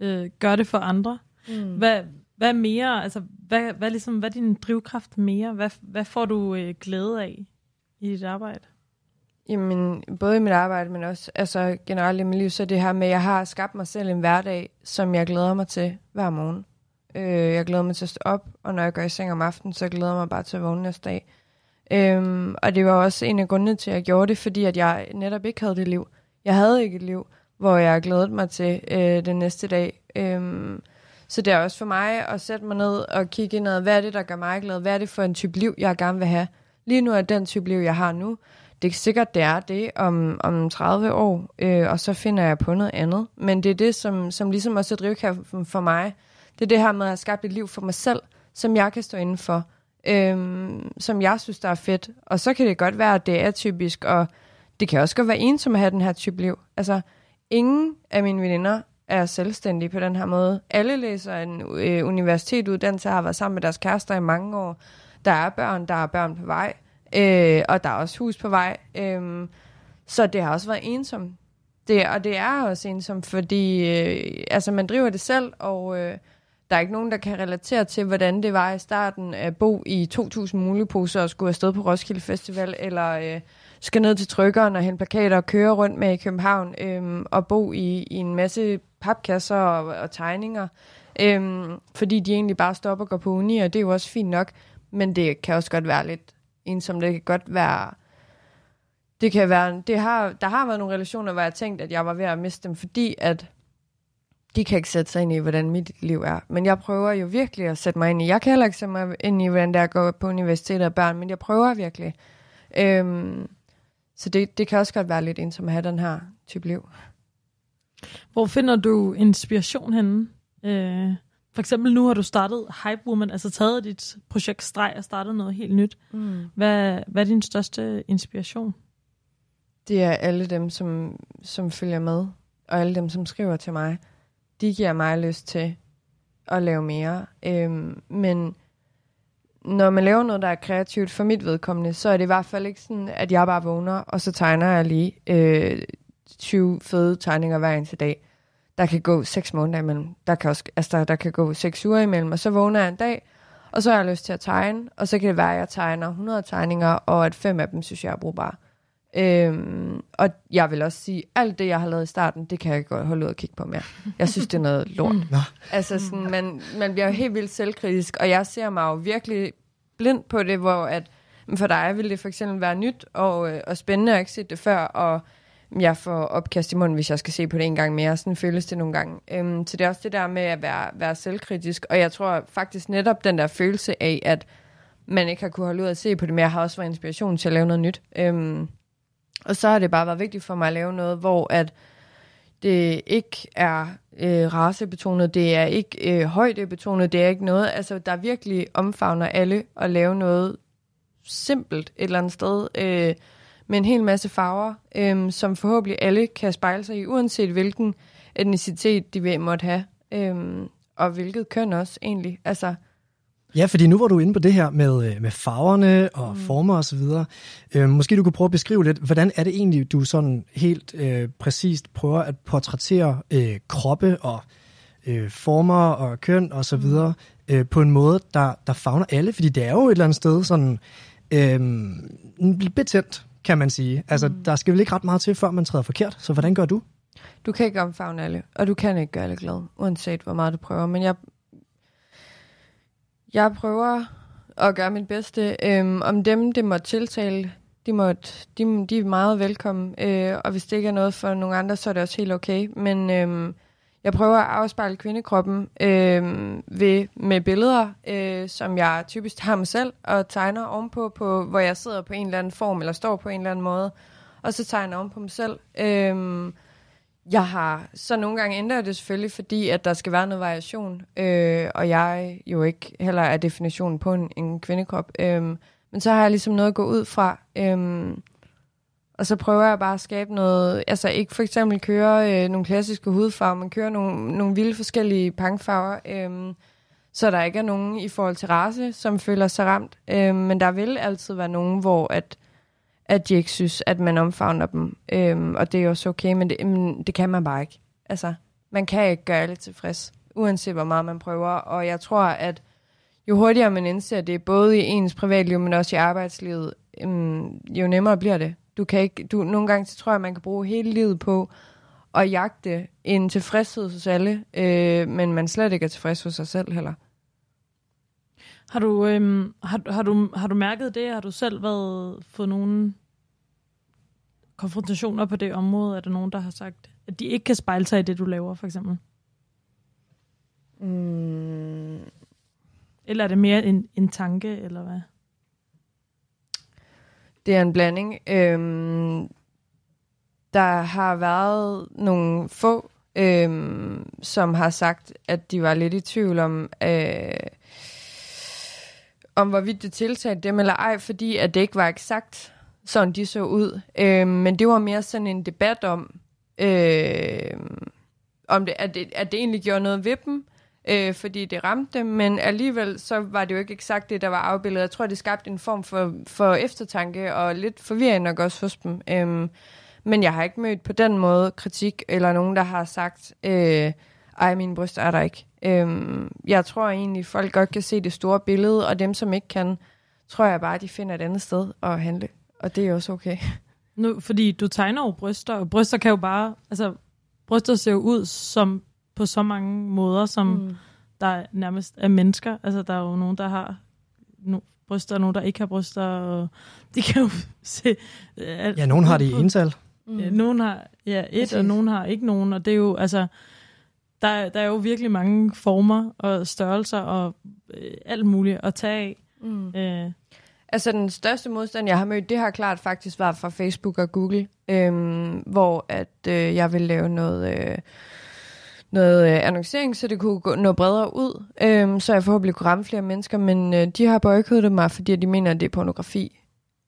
øh, gør det for andre. Mm. Hvad, hvad mere, altså, hvad, hvad, ligesom, hvad er din drivkraft mere? Hvad, hvad får du øh, glæde af i dit arbejde? Jamen, både i mit arbejde, men også altså, generelt i mit liv, så det her med, at jeg har skabt mig selv en hverdag, som jeg glæder mig til hver morgen. Øh, jeg glæder mig til at stå op, og når jeg går i seng om aftenen, så glæder jeg mig bare til at vågne næste dag. Øhm, og det var også en af grundene til, at jeg gjorde det, fordi at jeg netop ikke havde det liv. Jeg havde ikke et liv, hvor jeg glædede mig til øh, den næste dag. Øhm, så det er også for mig at sætte mig ned og kigge ind hvad er det, der gør mig glad? Hvad er det for en type liv, jeg gerne vil have? Lige nu er den type liv, jeg har nu, det er sikkert, det er det om, om 30 år, øh, og så finder jeg på noget andet. Men det er det, som, som ligesom også er drivkraften for mig. Det er det her med at skabe et liv for mig selv, som jeg kan stå inden for, øh, som jeg synes, der er fedt. Og så kan det godt være, at det er typisk, og det kan også godt være ensom at have den her type liv. Altså, ingen af mine veninder er selvstændige på den her måde. Alle læser en øh, universitetsuddannelse, har været sammen med deres kærester i mange år. Der er børn, der er børn på vej, øh, og der er også hus på vej. Øh, så det har også været ensomt. Det, og det er også ensomt, fordi øh, altså, man driver det selv, og øh, der er ikke nogen, der kan relatere til, hvordan det var i starten at bo i 2.000 muligposer og skulle afsted på Roskilde Festival, eller øh, skal ned til trykkeren og hente plakater og køre rundt med i København, øh, og bo i, i en masse papkasser og, og tegninger, øh, fordi de egentlig bare stopper og går på uni, og det er jo også fint nok, men det kan også godt være lidt ensomt. Det kan godt være det kan være, det har, der har været nogle relationer, hvor jeg tænkte, at jeg var ved at miste dem, fordi at de kan ikke sætte sig ind i, hvordan mit liv er. Men jeg prøver jo virkelig at sætte mig ind i. Jeg kan heller ikke sætte mig ind i, hvordan det er at gå på universitetet og børn, men jeg prøver virkelig. Øhm, så det, det kan også godt være lidt ensom at have den her type liv. Hvor finder du inspiration henne? Øh, for eksempel nu har du startet Hype Woman, altså taget dit projekt Streg og startet noget helt nyt. Mm. Hvad, hvad er din største inspiration? Det er alle dem, som, som følger med, og alle dem, som skriver til mig. De giver mig lyst til at lave mere. Øhm, men når man laver noget, der er kreativt for mit vedkommende, så er det i hvert fald ikke sådan, at jeg bare vågner, og så tegner jeg lige øh, 20 fede tegninger hver eneste dag. Der kan gå 6 måneder imellem. Der kan, også, altså der, der kan gå 6 uger imellem, og så vågner jeg en dag, og så har jeg lyst til at tegne, og så kan det være, at jeg tegner 100 tegninger, og at fem af dem synes jeg er brugbare. Øhm, og jeg vil også sige, alt det, jeg har lavet i starten, det kan jeg godt holde ud og kigge på mere. Jeg synes, det er noget lort. Nå. Altså, sådan, man, man bliver jo helt vildt selvkritisk, og jeg ser mig jo virkelig blind på det, hvor at, for dig vil det for eksempel være nyt og, øh, og spændende at ikke se det før, og jeg får opkast i munden, hvis jeg skal se på det en gang mere. Sådan føles det nogle gange. Øhm, så det er også det der med at være, være selvkritisk, og jeg tror faktisk netop den der følelse af, at man ikke har kunne holde ud at se på det mere, har også været inspiration til at lave noget nyt. Øhm, og så har det bare været vigtigt for mig at lave noget, hvor at det ikke er øh, racebetonet, det er ikke øh, højdebetonet, det er ikke noget, altså der virkelig omfavner alle at lave noget simpelt et eller andet sted, øh, med en hel masse farver, øh, som forhåbentlig alle kan spejle sig i, uanset hvilken etnicitet de vil måtte have, øh, og hvilket køn også egentlig. Altså, Ja, fordi nu var du inde på det her med, øh, med farverne og mm. former osv. Øh, måske du kunne prøve at beskrive lidt, hvordan er det egentlig, du sådan helt øh, præcist prøver at portrættere øh, kroppe og øh, former og køn og så videre øh, på en måde, der, der fagner alle, fordi det er jo et eller andet sted sådan øh, betændt, kan man sige. Altså, mm. der skal vel ikke ret meget til, før man træder forkert, så hvordan gør du? du kan ikke omfavne alle, og du kan ikke gøre alle glade, uanset hvor meget du prøver. Men jeg, jeg prøver at gøre mit bedste. Øhm, om dem, det må tiltale, de, må, de, de er meget velkommen. Øh, og hvis det ikke er noget for nogle andre, så er det også helt okay. Men øhm, jeg prøver at afspejle kvindekroppen øh, ved, med billeder, øh, som jeg typisk har mig selv og tegner ovenpå, på, hvor jeg sidder på en eller anden form, eller står på en eller anden måde, og så tegner oven på mig selv. Øh, jeg har så nogle gange ændret det selvfølgelig, fordi at der skal være noget variation, øh, og jeg jo ikke heller er definitionen på en, en kvindekrop. Øh, men så har jeg ligesom noget at gå ud fra, øh, og så prøver jeg bare at skabe noget, altså ikke for eksempel køre øh, nogle klassiske hudfarver, men køre nogle, nogle vilde forskellige pangfarver, øh, så der ikke er nogen i forhold til race, som føler sig ramt. Øh, men der vil altid være nogen, hvor at at de ikke synes, at man omfavner dem. Øh, og det er også okay, men det, men det kan man bare ikke. Altså, man kan ikke gøre alle tilfreds, uanset hvor meget man prøver. Og jeg tror, at jo hurtigere man indser det, både i ens privatliv, men også i arbejdslivet, øhm, jo nemmere bliver det. Du kan ikke, du, nogle gange så tror jeg, at man kan bruge hele livet på at jagte en tilfredshed hos alle, øh, men man slet ikke er tilfreds hos sig selv heller. Har du, øhm, har, har, du, har du mærket det? Har du selv været fået nogle konfrontationer på det område? Er der nogen, der har sagt, at de ikke kan spejle sig i det, du laver, for eksempel? Mm. Eller er det mere en, en tanke, eller hvad? Det er en blanding. Øhm, der har været nogle få, øhm, som har sagt, at de var lidt i tvivl om, øh, om hvorvidt det tiltalte dem eller ej, fordi at det ikke var eksakt, sådan de så ud. Øhm, men det var mere sådan en debat om, øh, om det, at, det, at det egentlig gjorde noget ved dem, øh, fordi det ramte dem, men alligevel så var det jo ikke eksakt det, der var afbildet. Jeg tror, det skabte en form for, for eftertanke og lidt forvirring nok også hos dem. Øh, men jeg har ikke mødt på den måde kritik, eller nogen, der har sagt, øh, ej, min bryst er der ikke. Øhm, jeg tror egentlig, folk godt kan se det store billede, og dem, som ikke kan, tror jeg bare, de finder et andet sted at handle. Og det er også okay. Nu, fordi du tegner jo bryster, og bryster kan jo bare... Altså, bryster ser jo ud som på så mange måder, som mm. der nærmest er mennesker. Altså, der er jo nogen, der har no, bryster, og nogen, der ikke har bryster, og de kan jo se... At, ja, nogen har det i ental. Mm. Ja, nogen har ja, et, Præcis. og nogen har ikke nogen, og det er jo, altså der, der er jo virkelig mange former og størrelser og øh, alt muligt at tage af. Mm. Øh. Altså den største modstand, jeg har mødt, det har klart faktisk været fra Facebook og Google, øhm, hvor at øh, jeg vil lave noget... Øh, noget øh, annoncering, så det kunne gå noget bredere ud, øhm, så jeg forhåbentlig kunne ramme flere mennesker, men øh, de har boykottet mig, fordi de mener, at det er pornografi.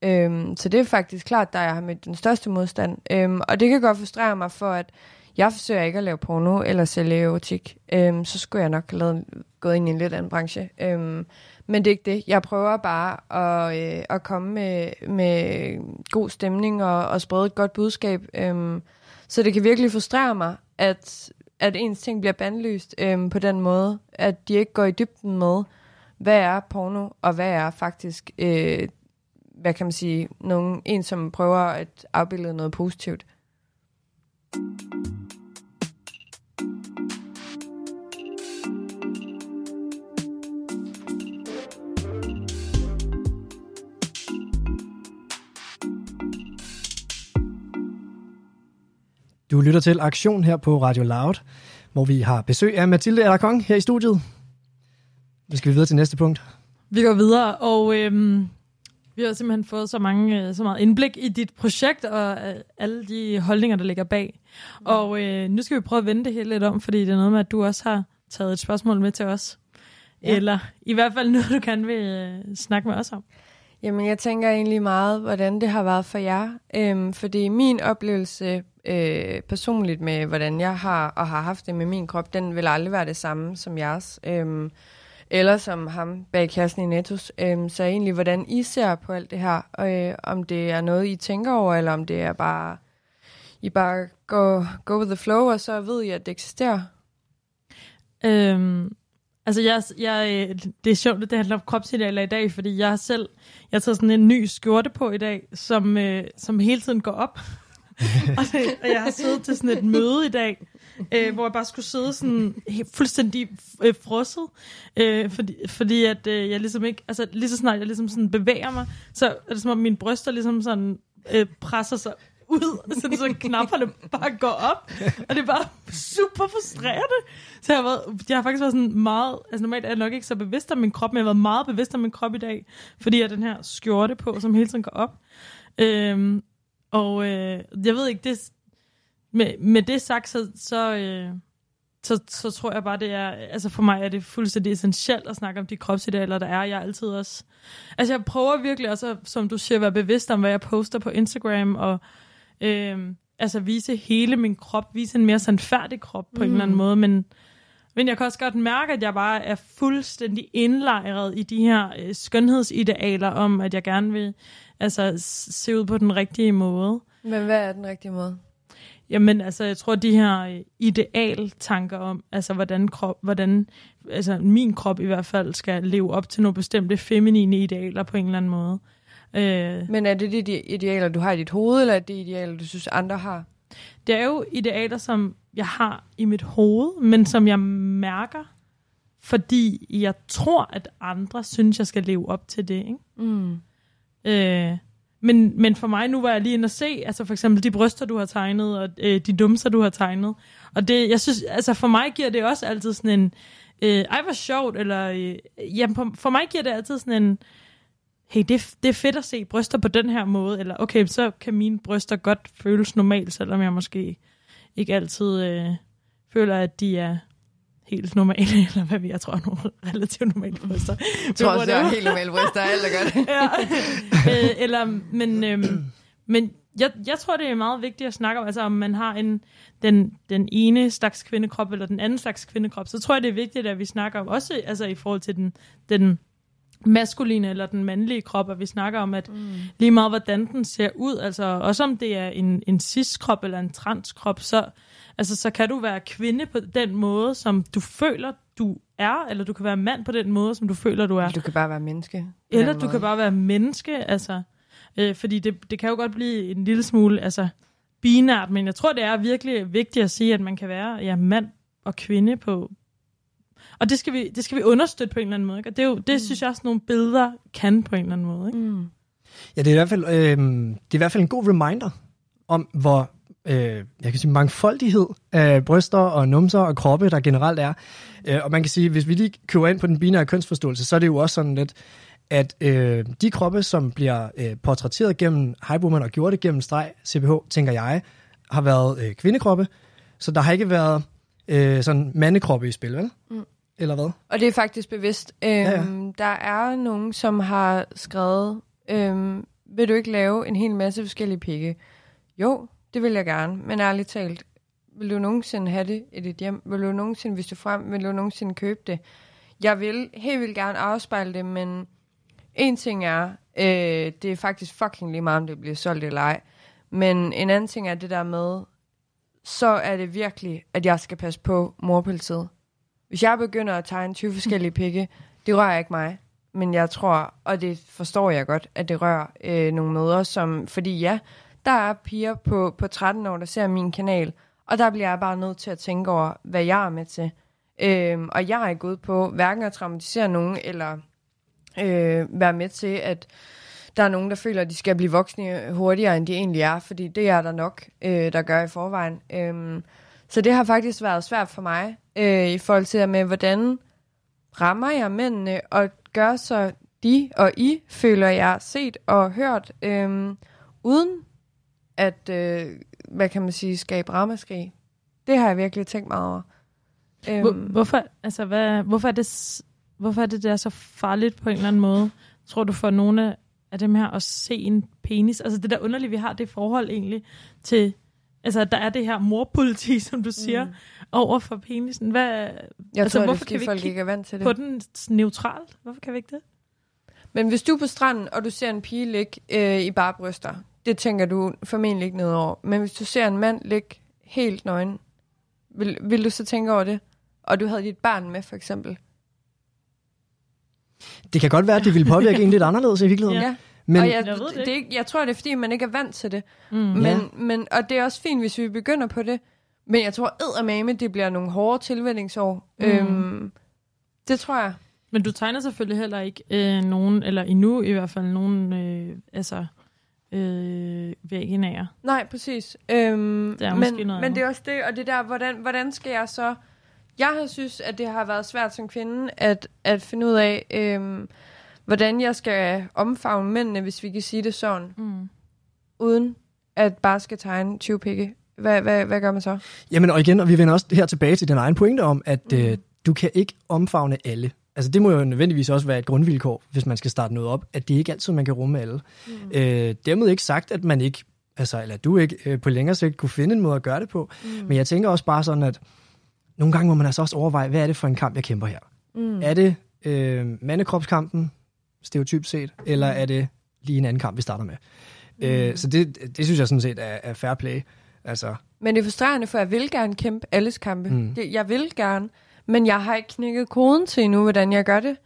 Øhm, så det er faktisk klart, der jeg har mødt den største modstand. Øhm, og det kan godt frustrere mig for, at jeg forsøger ikke at lave porno eller sælge erotik. Øhm, så skulle jeg nok have lavet, gået ind i en lidt anden branche. Øhm, men det er ikke det. Jeg prøver bare at, øh, at komme med, med god stemning og, og sprede et godt budskab. Øhm, så det kan virkelig frustrere mig, at, at ens ting bliver bandlyst øhm, på den måde. At de ikke går i dybden med, hvad er porno, og hvad er faktisk, øh, hvad kan man sige, nogen, en som prøver at afbilde noget positivt. Du lytter til Aktion her på Radio Loud, hvor vi har besøg af Mathilde Allerkong her i studiet. Nu skal vi videre til næste punkt. Vi går videre, og øhm, vi har simpelthen fået så, mange, øh, så meget indblik i dit projekt og øh, alle de holdninger, der ligger bag. Og øh, nu skal vi prøve at vende det hele lidt om, fordi det er noget med, at du også har taget et spørgsmål med til os. Ja. Eller i hvert fald noget, du kan vil øh, snakke med os om. Jamen, jeg tænker egentlig meget, hvordan det har været for jer. Øhm, fordi min oplevelse øh, personligt med, hvordan jeg har og har haft det med min krop, den vil aldrig være det samme som jeres. Øhm, eller som ham bag kassen i Nettos. Øhm, så egentlig, hvordan I ser på alt det her. Og, øh, om det er noget, I tænker over, eller om det er bare, I bare go, go with the flow, og så ved I, at det eksisterer. Øhm, altså, jeg, jeg, det er sjovt, at det handler om kropsidealer i dag, fordi jeg selv jeg har taget sådan en ny skjorte på i dag, som, øh, som hele tiden går op. og, det, og jeg har siddet til sådan et møde i dag, øh, hvor jeg bare skulle sidde sådan fuldstændig øh, frosset, øh, fordi, fordi at øh, jeg ligesom ikke, altså lige så snart jeg ligesom sådan bevæger mig, så er det som om mine bryster ligesom sådan øh, presser sig ud, så, så knapperne bare går op, og det er bare super frustrerende. Så jeg har, været, jeg har faktisk været sådan meget, altså normalt er jeg nok ikke så bevidst om min krop, men jeg har været meget bevidst om min krop i dag, fordi jeg har den her skjorte på, som hele tiden går op. Øhm, og øh, jeg ved ikke, det, med, med det sagt, så, så, øh, så, så tror jeg bare, det er, altså for mig er det fuldstændig essentielt at snakke om de kropsidealer, der er. Jeg er altid også, altså jeg prøver virkelig også, som du siger, at være bevidst om, hvad jeg poster på Instagram, og øh, altså vise hele min krop, vise en mere sandfærdig krop på mm. en eller anden mm. måde, men, men jeg kan også godt mærke, at jeg bare er fuldstændig indlejret i de her øh, skønhedsidealer om, at jeg gerne vil altså, se ud på den rigtige måde. Men hvad er den rigtige måde? Jamen, altså, jeg tror, de her øh, idealtanker om, altså, hvordan, krop, hvordan altså, min krop i hvert fald skal leve op til nogle bestemte feminine idealer på en eller anden måde. Øh, Men er det de idealer, du har i dit hoved, eller er det idealer, du synes, andre har? Det er jo idealer, som jeg har i mit hoved, men som jeg mærker, fordi jeg tror, at andre synes, jeg skal leve op til det. Ikke? Mm. Øh, men, men for mig, nu var jeg lige inde og se, altså for eksempel de bryster, du har tegnet, og øh, de dumser, du har tegnet. Og det, jeg synes, altså for mig giver det også altid sådan en, øh, ej hvor sjovt, eller, øh, jamen for, for mig giver det altid sådan en, hey, det, det er fedt at se bryster på den her måde, eller okay, så kan mine bryster godt føles normalt, selvom jeg måske ikke altid øh, føler, at de er helt normale, eller hvad vi, jeg tror, nogle relativt normale bryster. Jeg tror også, det er helt normale bryster, alt er godt. ja. øh, eller, men, øhm, men jeg, jeg tror, det er meget vigtigt at snakke om, altså om man har en, den, den ene slags kvindekrop, eller den anden slags kvindekrop, så tror jeg, det er vigtigt, at vi snakker om, også altså i forhold til den, den maskuline eller den mandlige krop, og vi snakker om, at mm. lige meget hvordan den ser ud, altså også om det er en, en cis-krop eller en transkrop, så, altså, så kan du være kvinde på den måde, som du føler, du er, eller du kan være mand på den måde, som du føler, du er. Du kan bare være menneske. Eller du måde. kan bare være menneske, altså, øh, fordi det, det kan jo godt blive en lille smule, altså, binært, men jeg tror, det er virkelig vigtigt at sige, at man kan være ja, mand og kvinde på, og det skal, vi, det skal vi understøtte på en eller anden måde. Ikke? Og det, er jo, det mm. synes jeg også, nogle billeder kan på en eller anden måde. Ikke? Mm. Ja, det er, i hvert fald, øh, det er i hvert fald en god reminder om, hvor øh, jeg kan sige, mangfoldighed af bryster og numser og kroppe, der generelt er. Øh, og man kan sige, hvis vi lige køber ind på den binære kønsforståelse, så er det jo også sådan lidt, at øh, de kroppe, som bliver øh, portrætteret gennem Heiboman og gjort det gennem streg CBH, tænker jeg, har været øh, kvindekroppe. Så der har ikke været øh, sådan mandekroppe i spil, vel? Mm. Eller hvad? Og det er faktisk bevidst. Øhm, ja, ja. Der er nogen, som har skrevet, øhm, vil du ikke lave en hel masse forskellige pigge? Jo, det vil jeg gerne, men ærligt talt, vil du nogensinde have det i dit hjem? Vil du nogensinde vise det frem? Vil du nogensinde købe det? Jeg vil helt vildt gerne afspejle det, men en ting er, øh, det er faktisk fucking lige meget, om det bliver solgt eller ej. Men en anden ting er det der med, så er det virkelig, at jeg skal passe på morpolitiet. Hvis jeg begynder at tegne 20 forskellige pikke, det rører ikke mig. Men jeg tror, og det forstår jeg godt, at det rører øh, nogle møder, som, fordi ja, der er piger på, på 13 år, der ser min kanal, og der bliver jeg bare nødt til at tænke over, hvad jeg er med til. Øhm, og jeg er ikke ude på hverken at traumatisere nogen, eller øh, være med til, at der er nogen, der føler, at de skal blive voksne hurtigere, end de egentlig er, fordi det er der nok, øh, der gør i forvejen. Øhm, så det har faktisk været svært for mig, øh, i forhold til med, hvordan rammer jeg mændene, og gør så de og I føler jeg set og hørt, øh, uden at, øh, hvad kan man sige, skabe ramaskrig. Det har jeg virkelig tænkt meget over. Hvor, øhm. hvorfor, altså, hvad, hvorfor, er det, hvorfor er det der så farligt på en eller anden måde? Tror du for nogle af dem her at se en penis? Altså det der underlige, vi har det forhold egentlig til, altså der er det her morpoliti, som du siger, mm. over for penisen. Hvad, jeg altså, tror, hvorfor det, kan vi folk ikke er vant til det. på den neutralt? Hvorfor kan vi ikke det? Men hvis du er på stranden, og du ser en pige ligge øh, i bare bryster, det tænker du formentlig ikke ned over. Men hvis du ser en mand ligge helt nøgen, vil, vil du så tænke over det? Og du havde dit barn med, for eksempel. Det kan godt være, at det ville påvirke en lidt anderledes i virkeligheden. Ja. Men, og jeg, jeg, det. Det, jeg tror, det er, fordi man ikke er vant til det. Mm. Men, ja. men, og det er også fint, hvis vi begynder på det. Men jeg tror, eddermame, det bliver nogle hårde tilvændingsår. Mm. Øhm, det tror jeg. Men du tegner selvfølgelig heller ikke øh, nogen, eller endnu i hvert fald nogen, øh, altså øh, vaginaer. Nej, præcis. Øhm, det er men, noget men det er også det, og det der, hvordan, hvordan skal jeg så... Jeg har synes, at det har været svært som kvinde at, at finde ud af, øhm, hvordan jeg skal omfavne mændene, hvis vi kan sige det sådan, mm. uden at bare skal tegne 20 pikke. Hvad, hvad, hvad gør man så? Jamen, og igen, og vi vender også her tilbage til den egen pointe om, at mm. øh, du kan ikke omfavne alle. Altså det må jo nødvendigvis også være et grundvilkår, hvis man skal starte noget op, at det ikke altid, man kan rumme alle. Mm. Øh, dermed ikke sagt, at man ikke, altså, eller du ikke øh, på længere sigt kunne finde en måde at gøre det på. Mm. Men jeg tænker også bare sådan, at nogle gange må man altså også overveje, hvad er det for en kamp, jeg kæmper her? Mm. Er det øh, mandekropskampen, stereotyp set, eller mm. er det lige en anden kamp, vi starter med? Mm. Øh, så det, det synes jeg sådan set er, er fair play. Altså. Men det er frustrerende, for jeg vil gerne kæmpe alles kampe. Mm. Det, jeg vil gerne. Men jeg har ikke knækket koden til endnu, hvordan jeg gør det.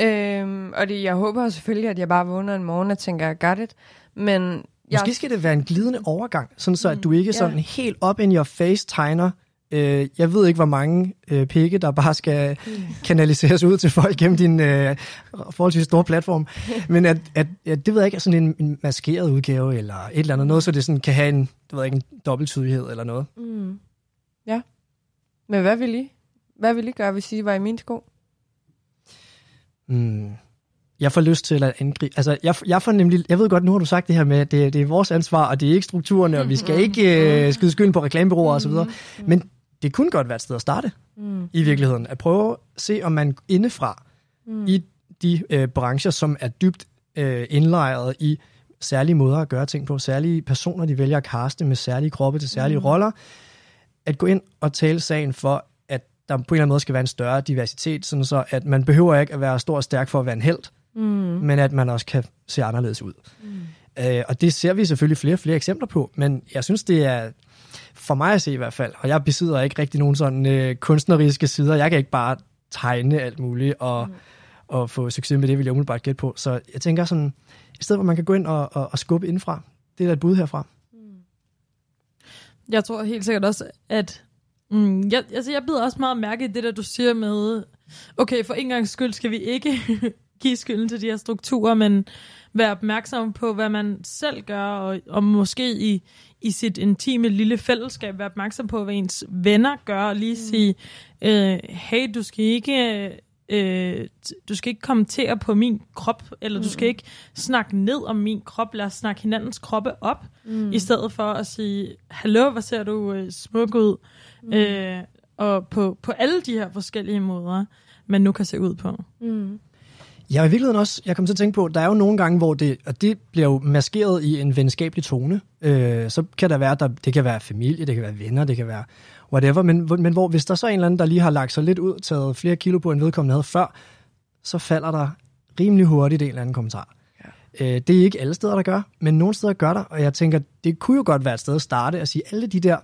Øhm, og det, jeg håber selvfølgelig, at jeg bare vågner en morgen og tænker, I got it. Men jeg... Måske skal det være en glidende overgang, sådan så at du ikke sådan yeah. helt op in your face tegner Øh, jeg ved ikke, hvor mange øh, pikke, der bare skal kanaliseres ud til folk gennem din øh, forholdsvis store platform. Men at, at, at det ved jeg ikke, er sådan en, en maskeret udgave, eller et eller andet, noget, så det sådan kan have en, det ved jeg ikke, en dobbelttydighed eller noget. Mm. Ja. Men hvad vil I? Hvad vil I gøre, hvis I var i min sko? Mm. Jeg får lyst til at angribe. Altså, jeg, jeg får nemlig, jeg ved godt, nu har du sagt det her med, at det, det er vores ansvar, og det er ikke strukturerne, og vi skal ikke uh, skyde skylden på reklamebureauer osv. Men det kunne godt være et sted at starte, mm. i virkeligheden. At prøve at se, om man indefra, mm. i de uh, brancher, som er dybt uh, indlejret i særlige måder at gøre ting på, særlige personer, de vælger at kaste med særlige kroppe til særlige mm. roller, at gå ind og tale sagen for, der på en eller anden måde skal være en større diversitet, sådan så at man behøver ikke at være stor og stærk for at være en held, mm. men at man også kan se anderledes ud. Mm. Øh, og det ser vi selvfølgelig flere og flere eksempler på, men jeg synes, det er for mig at se i hvert fald, og jeg besidder ikke rigtig nogen sådan øh, kunstneriske sider. Jeg kan ikke bare tegne alt muligt og, mm. og få succes med det, vil jeg umiddelbart gætte på. Så jeg tænker sådan, i stedet hvor man kan gå ind og, og, og skubbe indfra, det er da et bud herfra. Mm. Jeg tror helt sikkert også, at Mm, jeg, altså jeg bider også meget mærke i det der, du siger med, okay, for en gang skyld skal vi ikke give skylden til de her strukturer, men være opmærksom på, hvad man selv gør, og, og måske i, i sit intime lille fællesskab være opmærksom på, hvad ens venner gør, og lige mm. sige, øh, hey, du skal ikke... Øh, du skal ikke kommentere på min krop, eller du skal ikke snakke ned om min krop, lad os snakke hinandens kroppe op, mm. i stedet for at sige, hallo, hvad ser du øh, smuk ud, mm. øh, og på, på alle de her forskellige måder, man nu kan se ud på. Mm. Ja, i virkeligheden også, jeg kommer til at tænke på, der er jo nogle gange, hvor det, og det bliver jo maskeret i en venskabelig tone. Øh, så kan der være, der, det kan være familie, det kan være venner, det kan være whatever, men, men hvor hvis der så er en eller anden, der lige har lagt sig lidt ud, taget flere kilo på, en vedkommende havde før, så falder der rimelig hurtigt en eller anden kommentar. Ja. Øh, det er ikke alle steder, der gør, men nogle steder gør der, og jeg tænker, det kunne jo godt være et sted at starte at sige alle de der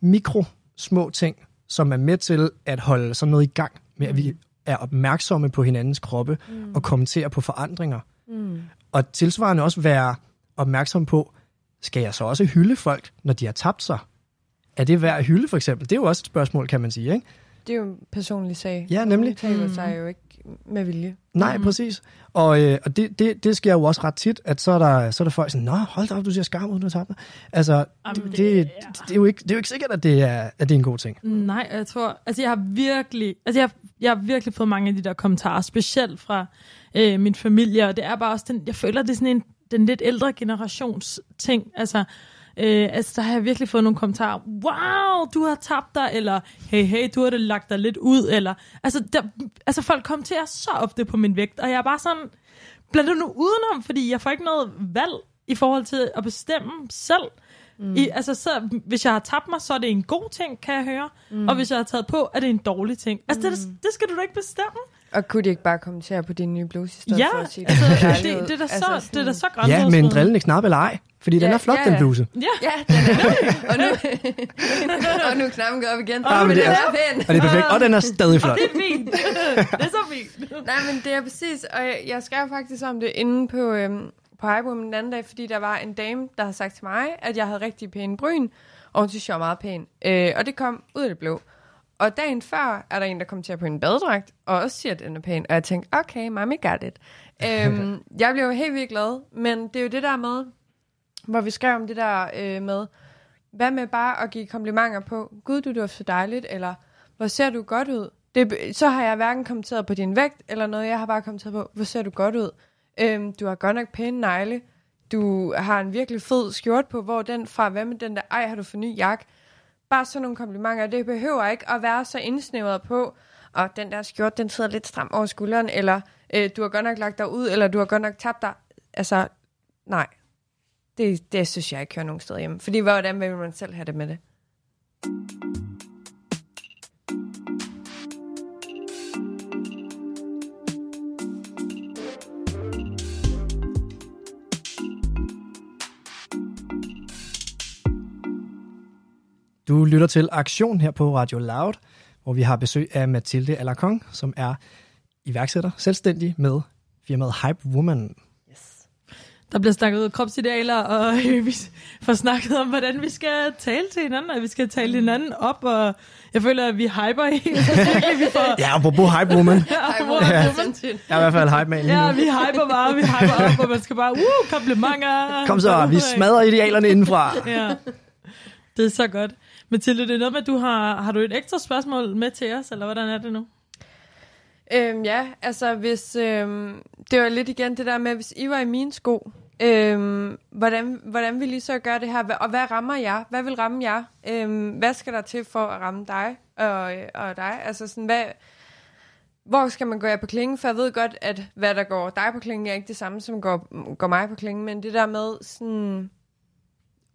mikro små ting, som er med til at holde sådan noget i gang, med at vi er opmærksomme på hinandens kroppe mm. og kommenterer på forandringer. Mm. Og tilsvarende også være opmærksom på, skal jeg så også hylde folk, når de har tabt sig? Er det værd at hylde, for eksempel? Det er jo også et spørgsmål, kan man sige, ikke? Det er jo en personlig sag. Ja, nemlig. Man taler sig jo ikke med vilje. Nej, mm. præcis. Og, øh, og det, det, det sker jo også ret tit, at så er der, så er der folk sådan, Nå, hold da op, du ser skarp ud, du har tabt Altså, Jamen, det, det, det, det, er jo ikke, det er jo ikke sikkert, at det er, at det er en god ting. Nej, jeg tror, altså jeg har virkelig, altså jeg, jeg har virkelig fået mange af de der kommentarer, specielt fra øh, min familie, og det er bare også den, jeg føler, det er sådan en, den lidt ældre generations ting, altså, Øh, altså, der har jeg virkelig fået nogle kommentarer. Wow, du har tabt dig, eller hey, hey, du har det lagt dig lidt ud, eller... Altså, der, altså folk kommenterer så ofte på min vægt, og jeg er bare sådan... Blandt nu udenom, fordi jeg får ikke noget valg i forhold til at bestemme selv. Mm. I, altså, så, hvis jeg har tabt mig, så er det en god ting, kan jeg høre. Mm. Og hvis jeg har taget på, er det en dårlig ting. Altså, mm. det, det skal du da ikke bestemme. Og kunne de ikke bare kommentere på din nye bluse i stedet ja, for at sige, altså, det, det, det, er da så, altså, det er da så Ja, med en drillende knap eller ej. Fordi ja, den er flot, ja, ja. den bluse. Ja, ja den er og nu, og nu er knappen går op igen. Ja, men det er, er pæn. Og det er perfekt, og den er stadig flot. Og det er fint. Det er så fint. Nej, men det er præcis, og jeg, jeg skrev faktisk om det inde på, øhm, på Highboom den anden dag, fordi der var en dame, der havde sagt til mig, at jeg havde rigtig pæne bryn, og hun synes, jeg var meget pæn. Øh, og det kom ud af det blå. Og dagen før er der en, der kommenterer på en badedragt, og også siger, at den er pæn. Og jeg tænkte, okay, mommy got it. øhm, jeg blev jo helt vildt glad, men det er jo det der med, hvor vi skrev om det der øh, med, hvad med bare at give komplimenter på, gud, du dufter dejligt, eller hvor ser du godt ud? Det, så har jeg hverken kommenteret på din vægt, eller noget, jeg har bare kommenteret på, hvor ser du godt ud? Øhm, du har godt nok pæne negle, du har en virkelig fed skjort på, hvor den fra, hvad med den der, ej, har du for ny jakke? Bare sådan nogle komplimenter. Det behøver ikke at være så indsnævret på, og den der skjort, den sidder lidt stram over skulderen, eller øh, du har godt nok lagt dig ud, eller du har godt nok tabt dig. Altså, nej. Det, det synes jeg ikke hører nogen steder hjemme. Fordi hvordan vil man selv have det med det? Du lytter til Aktion her på Radio Loud, hvor vi har besøg af Mathilde Alarcon, som er iværksætter, selvstændig med firmaet Hype Woman. Yes. Der bliver snakket ud kropsidealer, og vi får snakket om, hvordan vi skal tale til hinanden, og vi skal tale hinanden op, og jeg føler, at vi hyper helt. vi får... Ja, apropos Hype Woman. ja, ja. Woman. Jeg er i hvert fald hype man Ja, vi hyper bare, vi hyper op, og man skal bare, uh, komplimenter. Kom så, vi smadrer idealerne indenfra. ja, det er så godt. Mathilde, det er noget med, at du har, har du et ekstra spørgsmål med til os, eller hvordan er det nu? Øhm, ja, altså hvis, øhm, det var lidt igen det der med, hvis I var i mine sko, øhm, hvordan, hvordan vil I så gøre det her, og hvad rammer jeg? Hvad vil ramme jer? Øhm, hvad skal der til for at ramme dig og, og dig? Altså sådan, hvad, hvor skal man gå jer på klingen? For jeg ved godt, at hvad der går dig på klingen, er ikke det samme, som går, går mig på klingen, men det der med sådan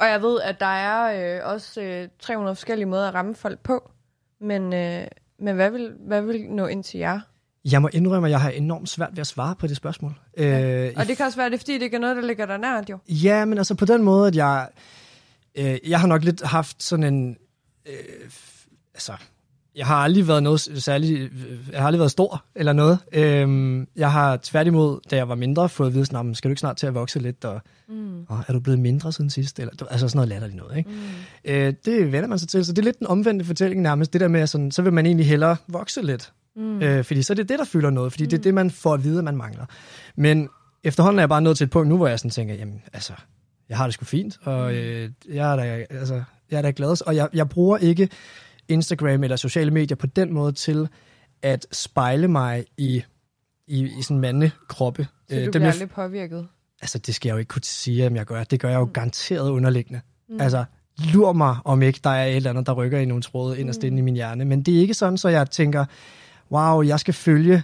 og jeg ved, at der er øh, også øh, 300 forskellige måder at ramme folk på. Men, øh, men hvad, vil, hvad vil nå ind til jer? Jeg må indrømme, at jeg har enormt svært ved at svare på det spørgsmål. Ja. Øh, og det kan også være, det fordi det ikke er noget, der ligger der nært, jo. Ja, men altså på den måde, at jeg... Øh, jeg har nok lidt haft sådan en... Øh, altså, jeg har aldrig været noget særligt, jeg har aldrig været stor eller noget. Øhm, jeg har tværtimod, da jeg var mindre, fået at vide sådan, skal du ikke snart til at vokse lidt, og, mm. og er du blevet mindre siden sidst? Eller, altså sådan noget latterligt noget, ikke? Mm. Øh, det vender man sig til, så det er lidt den omvendte fortælling nærmest, det der med, sådan, så vil man egentlig hellere vokse lidt. Mm. Øh, fordi så er det det, der fylder noget, fordi mm. det er det, man får at vide, at man mangler. Men efterhånden er jeg bare nået til et punkt nu, hvor jeg sådan tænker, jamen altså, jeg har det sgu fint, og mm. øh, jeg, er da, altså, jeg er da glad, og jeg, jeg bruger ikke Instagram eller sociale medier på den måde til at spejle mig i, i, i sådan mandekroppe. Så du øh, bliver aldrig påvirket? Altså, det skal jeg jo ikke kunne sige, om jeg gør. Det gør jeg jo mm. garanteret underliggende. Mm. Altså, lur mig, om ikke der er et eller andet, der rykker i nogle tråde ind og mm. i min hjerne. Men det er ikke sådan, så jeg tænker, wow, jeg skal følge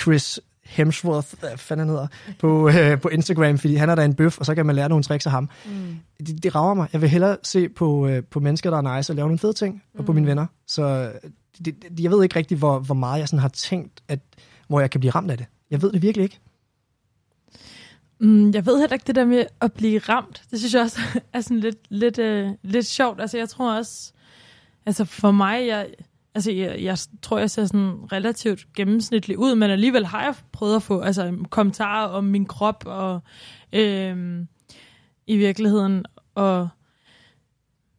Chris Hemsworth, hvad fanden hedder, på, øh, på Instagram, fordi han er da en bøf, og så kan man lære nogle tricks af ham. Mm. Det, det rager mig. Jeg vil hellere se på, øh, på mennesker, der er nice og lave nogle fede ting, mm. og på mine mm. venner. Så det, det, jeg ved ikke rigtig, hvor, hvor meget jeg sådan har tænkt, at, hvor jeg kan blive ramt af det. Jeg ved det virkelig ikke. Mm, jeg ved heller ikke det der med at blive ramt. Det synes jeg også er sådan lidt, lidt, uh, lidt sjovt. Altså jeg tror også, altså for mig, jeg, altså jeg, jeg tror, jeg ser sådan relativt gennemsnitlig ud, men alligevel har jeg prøvet at få altså, kommentarer om min krop og øh, i virkeligheden. Og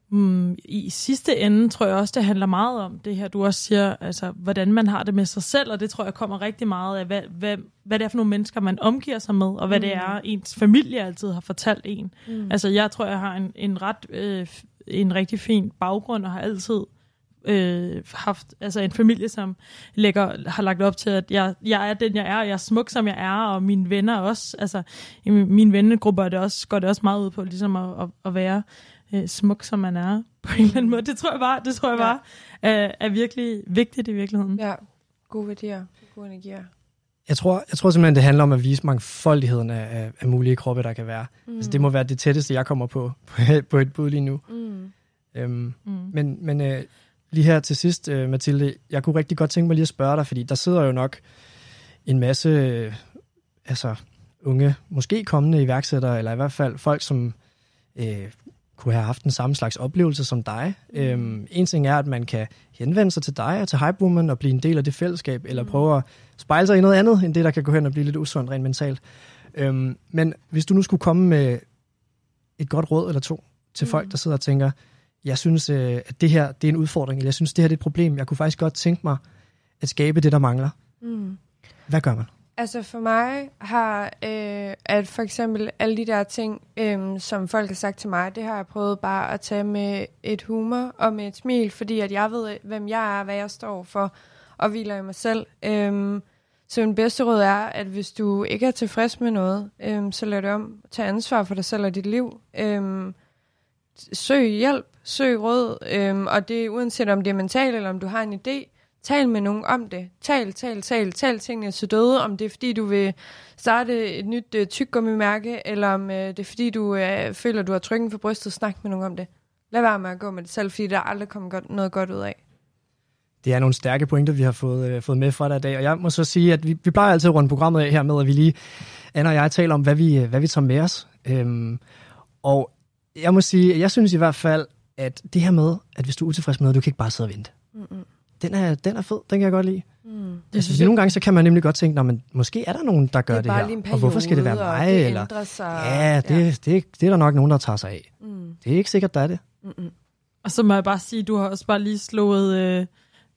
mm, i sidste ende tror jeg også, det handler meget om det her, du også siger, altså hvordan man har det med sig selv, og det tror jeg kommer rigtig meget af, hvad, hvad, hvad det er for nogle mennesker, man omgiver sig med, og hvad mm. det er, ens familie altid har fortalt en. Mm. Altså jeg tror, jeg har en, en ret, øh, en rigtig fin baggrund, og har altid øh, haft altså en familie, som lægger, har lagt op til, at jeg, jeg er den, jeg er, og jeg er smuk, som jeg er, og mine venner også. Altså, i min vennegruppe er det også, går det også meget ud på, ligesom at, at, at være øh, smuk, som man er, på en eller anden måde. Det tror jeg bare, det tror jeg bare er, er virkelig vigtigt i virkeligheden. Ja, gode værdier, gode energier. Jeg tror, jeg tror simpelthen, det handler om at vise mangfoldigheden af, af, af mulige kroppe, der kan være. Mm. Altså, det må være det tætteste, jeg kommer på, på, på et bud lige nu. Mm. Øhm, mm. Men, men øh, lige her til sidst, uh, Mathilde, jeg kunne rigtig godt tænke mig lige at spørge dig, fordi der sidder jo nok en masse uh, altså, unge, måske kommende iværksættere, eller i hvert fald folk, som uh, kunne have haft den samme slags oplevelse som dig. Mm. Um, en ting er, at man kan henvende sig til dig og til Hype Woman og blive en del af det fællesskab, eller mm. prøve at spejle sig i noget andet, end det, der kan gå hen og blive lidt usundt rent mentalt. Um, men hvis du nu skulle komme med et godt råd eller to til mm. folk, der sidder og tænker, jeg synes, øh, at det her det er en udfordring, eller jeg synes, det her det er et problem. Jeg kunne faktisk godt tænke mig at skabe det, der mangler. Mm. Hvad gør man? Altså for mig har, øh, at for eksempel alle de der ting, øh, som folk har sagt til mig, det har jeg prøvet bare at tage med et humor og med et smil, fordi at jeg ved, hvem jeg er, hvad jeg står for, og hviler i mig selv. Øh, så min bedste råd er, at hvis du ikke er tilfreds med noget, øh, så lad det om. Tag ansvar for dig selv og dit liv. Øh, søg hjælp, søg råd, øhm, og det er uanset om det er mentalt, eller om du har en idé, tal med nogen om det. Tal, tal, tal, tal tingene til døde, om det er fordi, du vil starte et nyt øh, tykgummimærke, eller om øh, det er fordi, du øh, føler, du har trykken for brystet, snak med nogen om det. Lad være med at gå med det selv, fordi der aldrig kommer godt, noget godt ud af. Det er nogle stærke pointer, vi har fået, øh, fået med fra dig i dag, og jeg må så sige, at vi, vi plejer altid at runde programmet af her med, at vi lige, Anna og jeg, taler om, hvad vi, øh, hvad vi tager med os. Øhm, og jeg må sige, jeg synes i hvert fald, at det her med, at hvis du er utilfreds med noget, du kan ikke bare sidde og vente. Mm-hmm. Den er, den er fed, den kan jeg godt lide. Mm. Jeg synes, nogle gange så kan man nemlig godt tænke, men måske er der nogen, der gør det, det her. Periode, og hvorfor skal det være mig? Det eller, sig, ja, det, ja. Det, det, det er der nok nogen, der tager sig af. Mm. Det er ikke sikkert, der er det. Mm-mm. Og så må jeg bare sige, du har også bare lige slået... Øh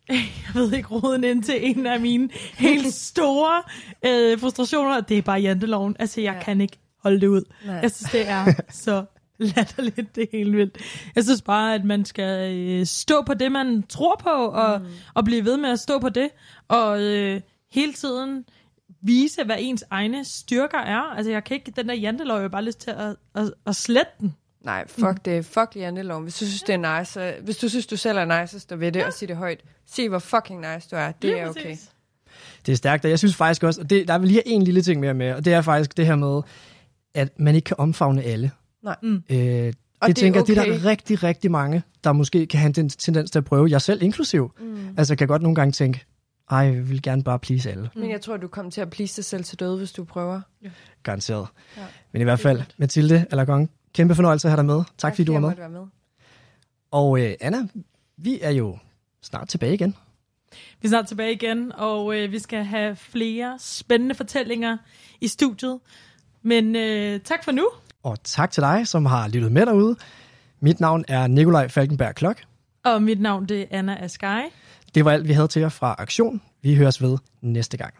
jeg ved ikke, roden ind til en af mine helt store øh, frustrationer. Det er bare janteloven. Altså, jeg ja. kan ikke holde det ud. Nej. Jeg synes, det er så latterligt, det er helt vildt. Jeg synes bare, at man skal øh, stå på det, man tror på, og, mm. og blive ved med at stå på det, og øh, hele tiden vise, hvad ens egne styrker er. Altså, jeg kan ikke, den der jantelov, jeg har bare lyst til at, at, at slette den. Nej, fuck mm. det. Fuck jantelov. Hvis du synes, det er nice, så, hvis du synes, du selv er nice, så stå ved det ja. og sig det højt. Sig, hvor fucking nice du er. Det Lige er okay. Præcis. Det er stærkt, og jeg synes faktisk også, og det, der er lige en lille ting mere med, og det er faktisk det her med, at man ikke kan omfavne alle. Nej. Mm. Øh, det, det tænker okay. det er der rigtig, rigtig mange, der måske kan have en tendens til at prøve. Jeg selv inklusiv. Mm. Altså kan godt nogle gange tænke, ej, jeg vil gerne bare please alle. Men jeg tror, du kommer til at please dig selv til døde, hvis du prøver. Ja. Garanteret. Ja. Men i hvert fald, Mathilde Allergong, kæmpe fornøjelse at have dig med. Tak, tak fordi du var med. med. Og øh, Anna, vi er jo snart tilbage igen. Vi er snart tilbage igen, og øh, vi skal have flere spændende fortællinger i studiet. Men øh, tak for nu. Og tak til dig, som har lyttet med derude. Mit navn er Nikolaj Falkenberg Klok. Og mit navn det er Anna Askai. Det var alt, vi havde til jer fra Aktion. Vi høres ved næste gang.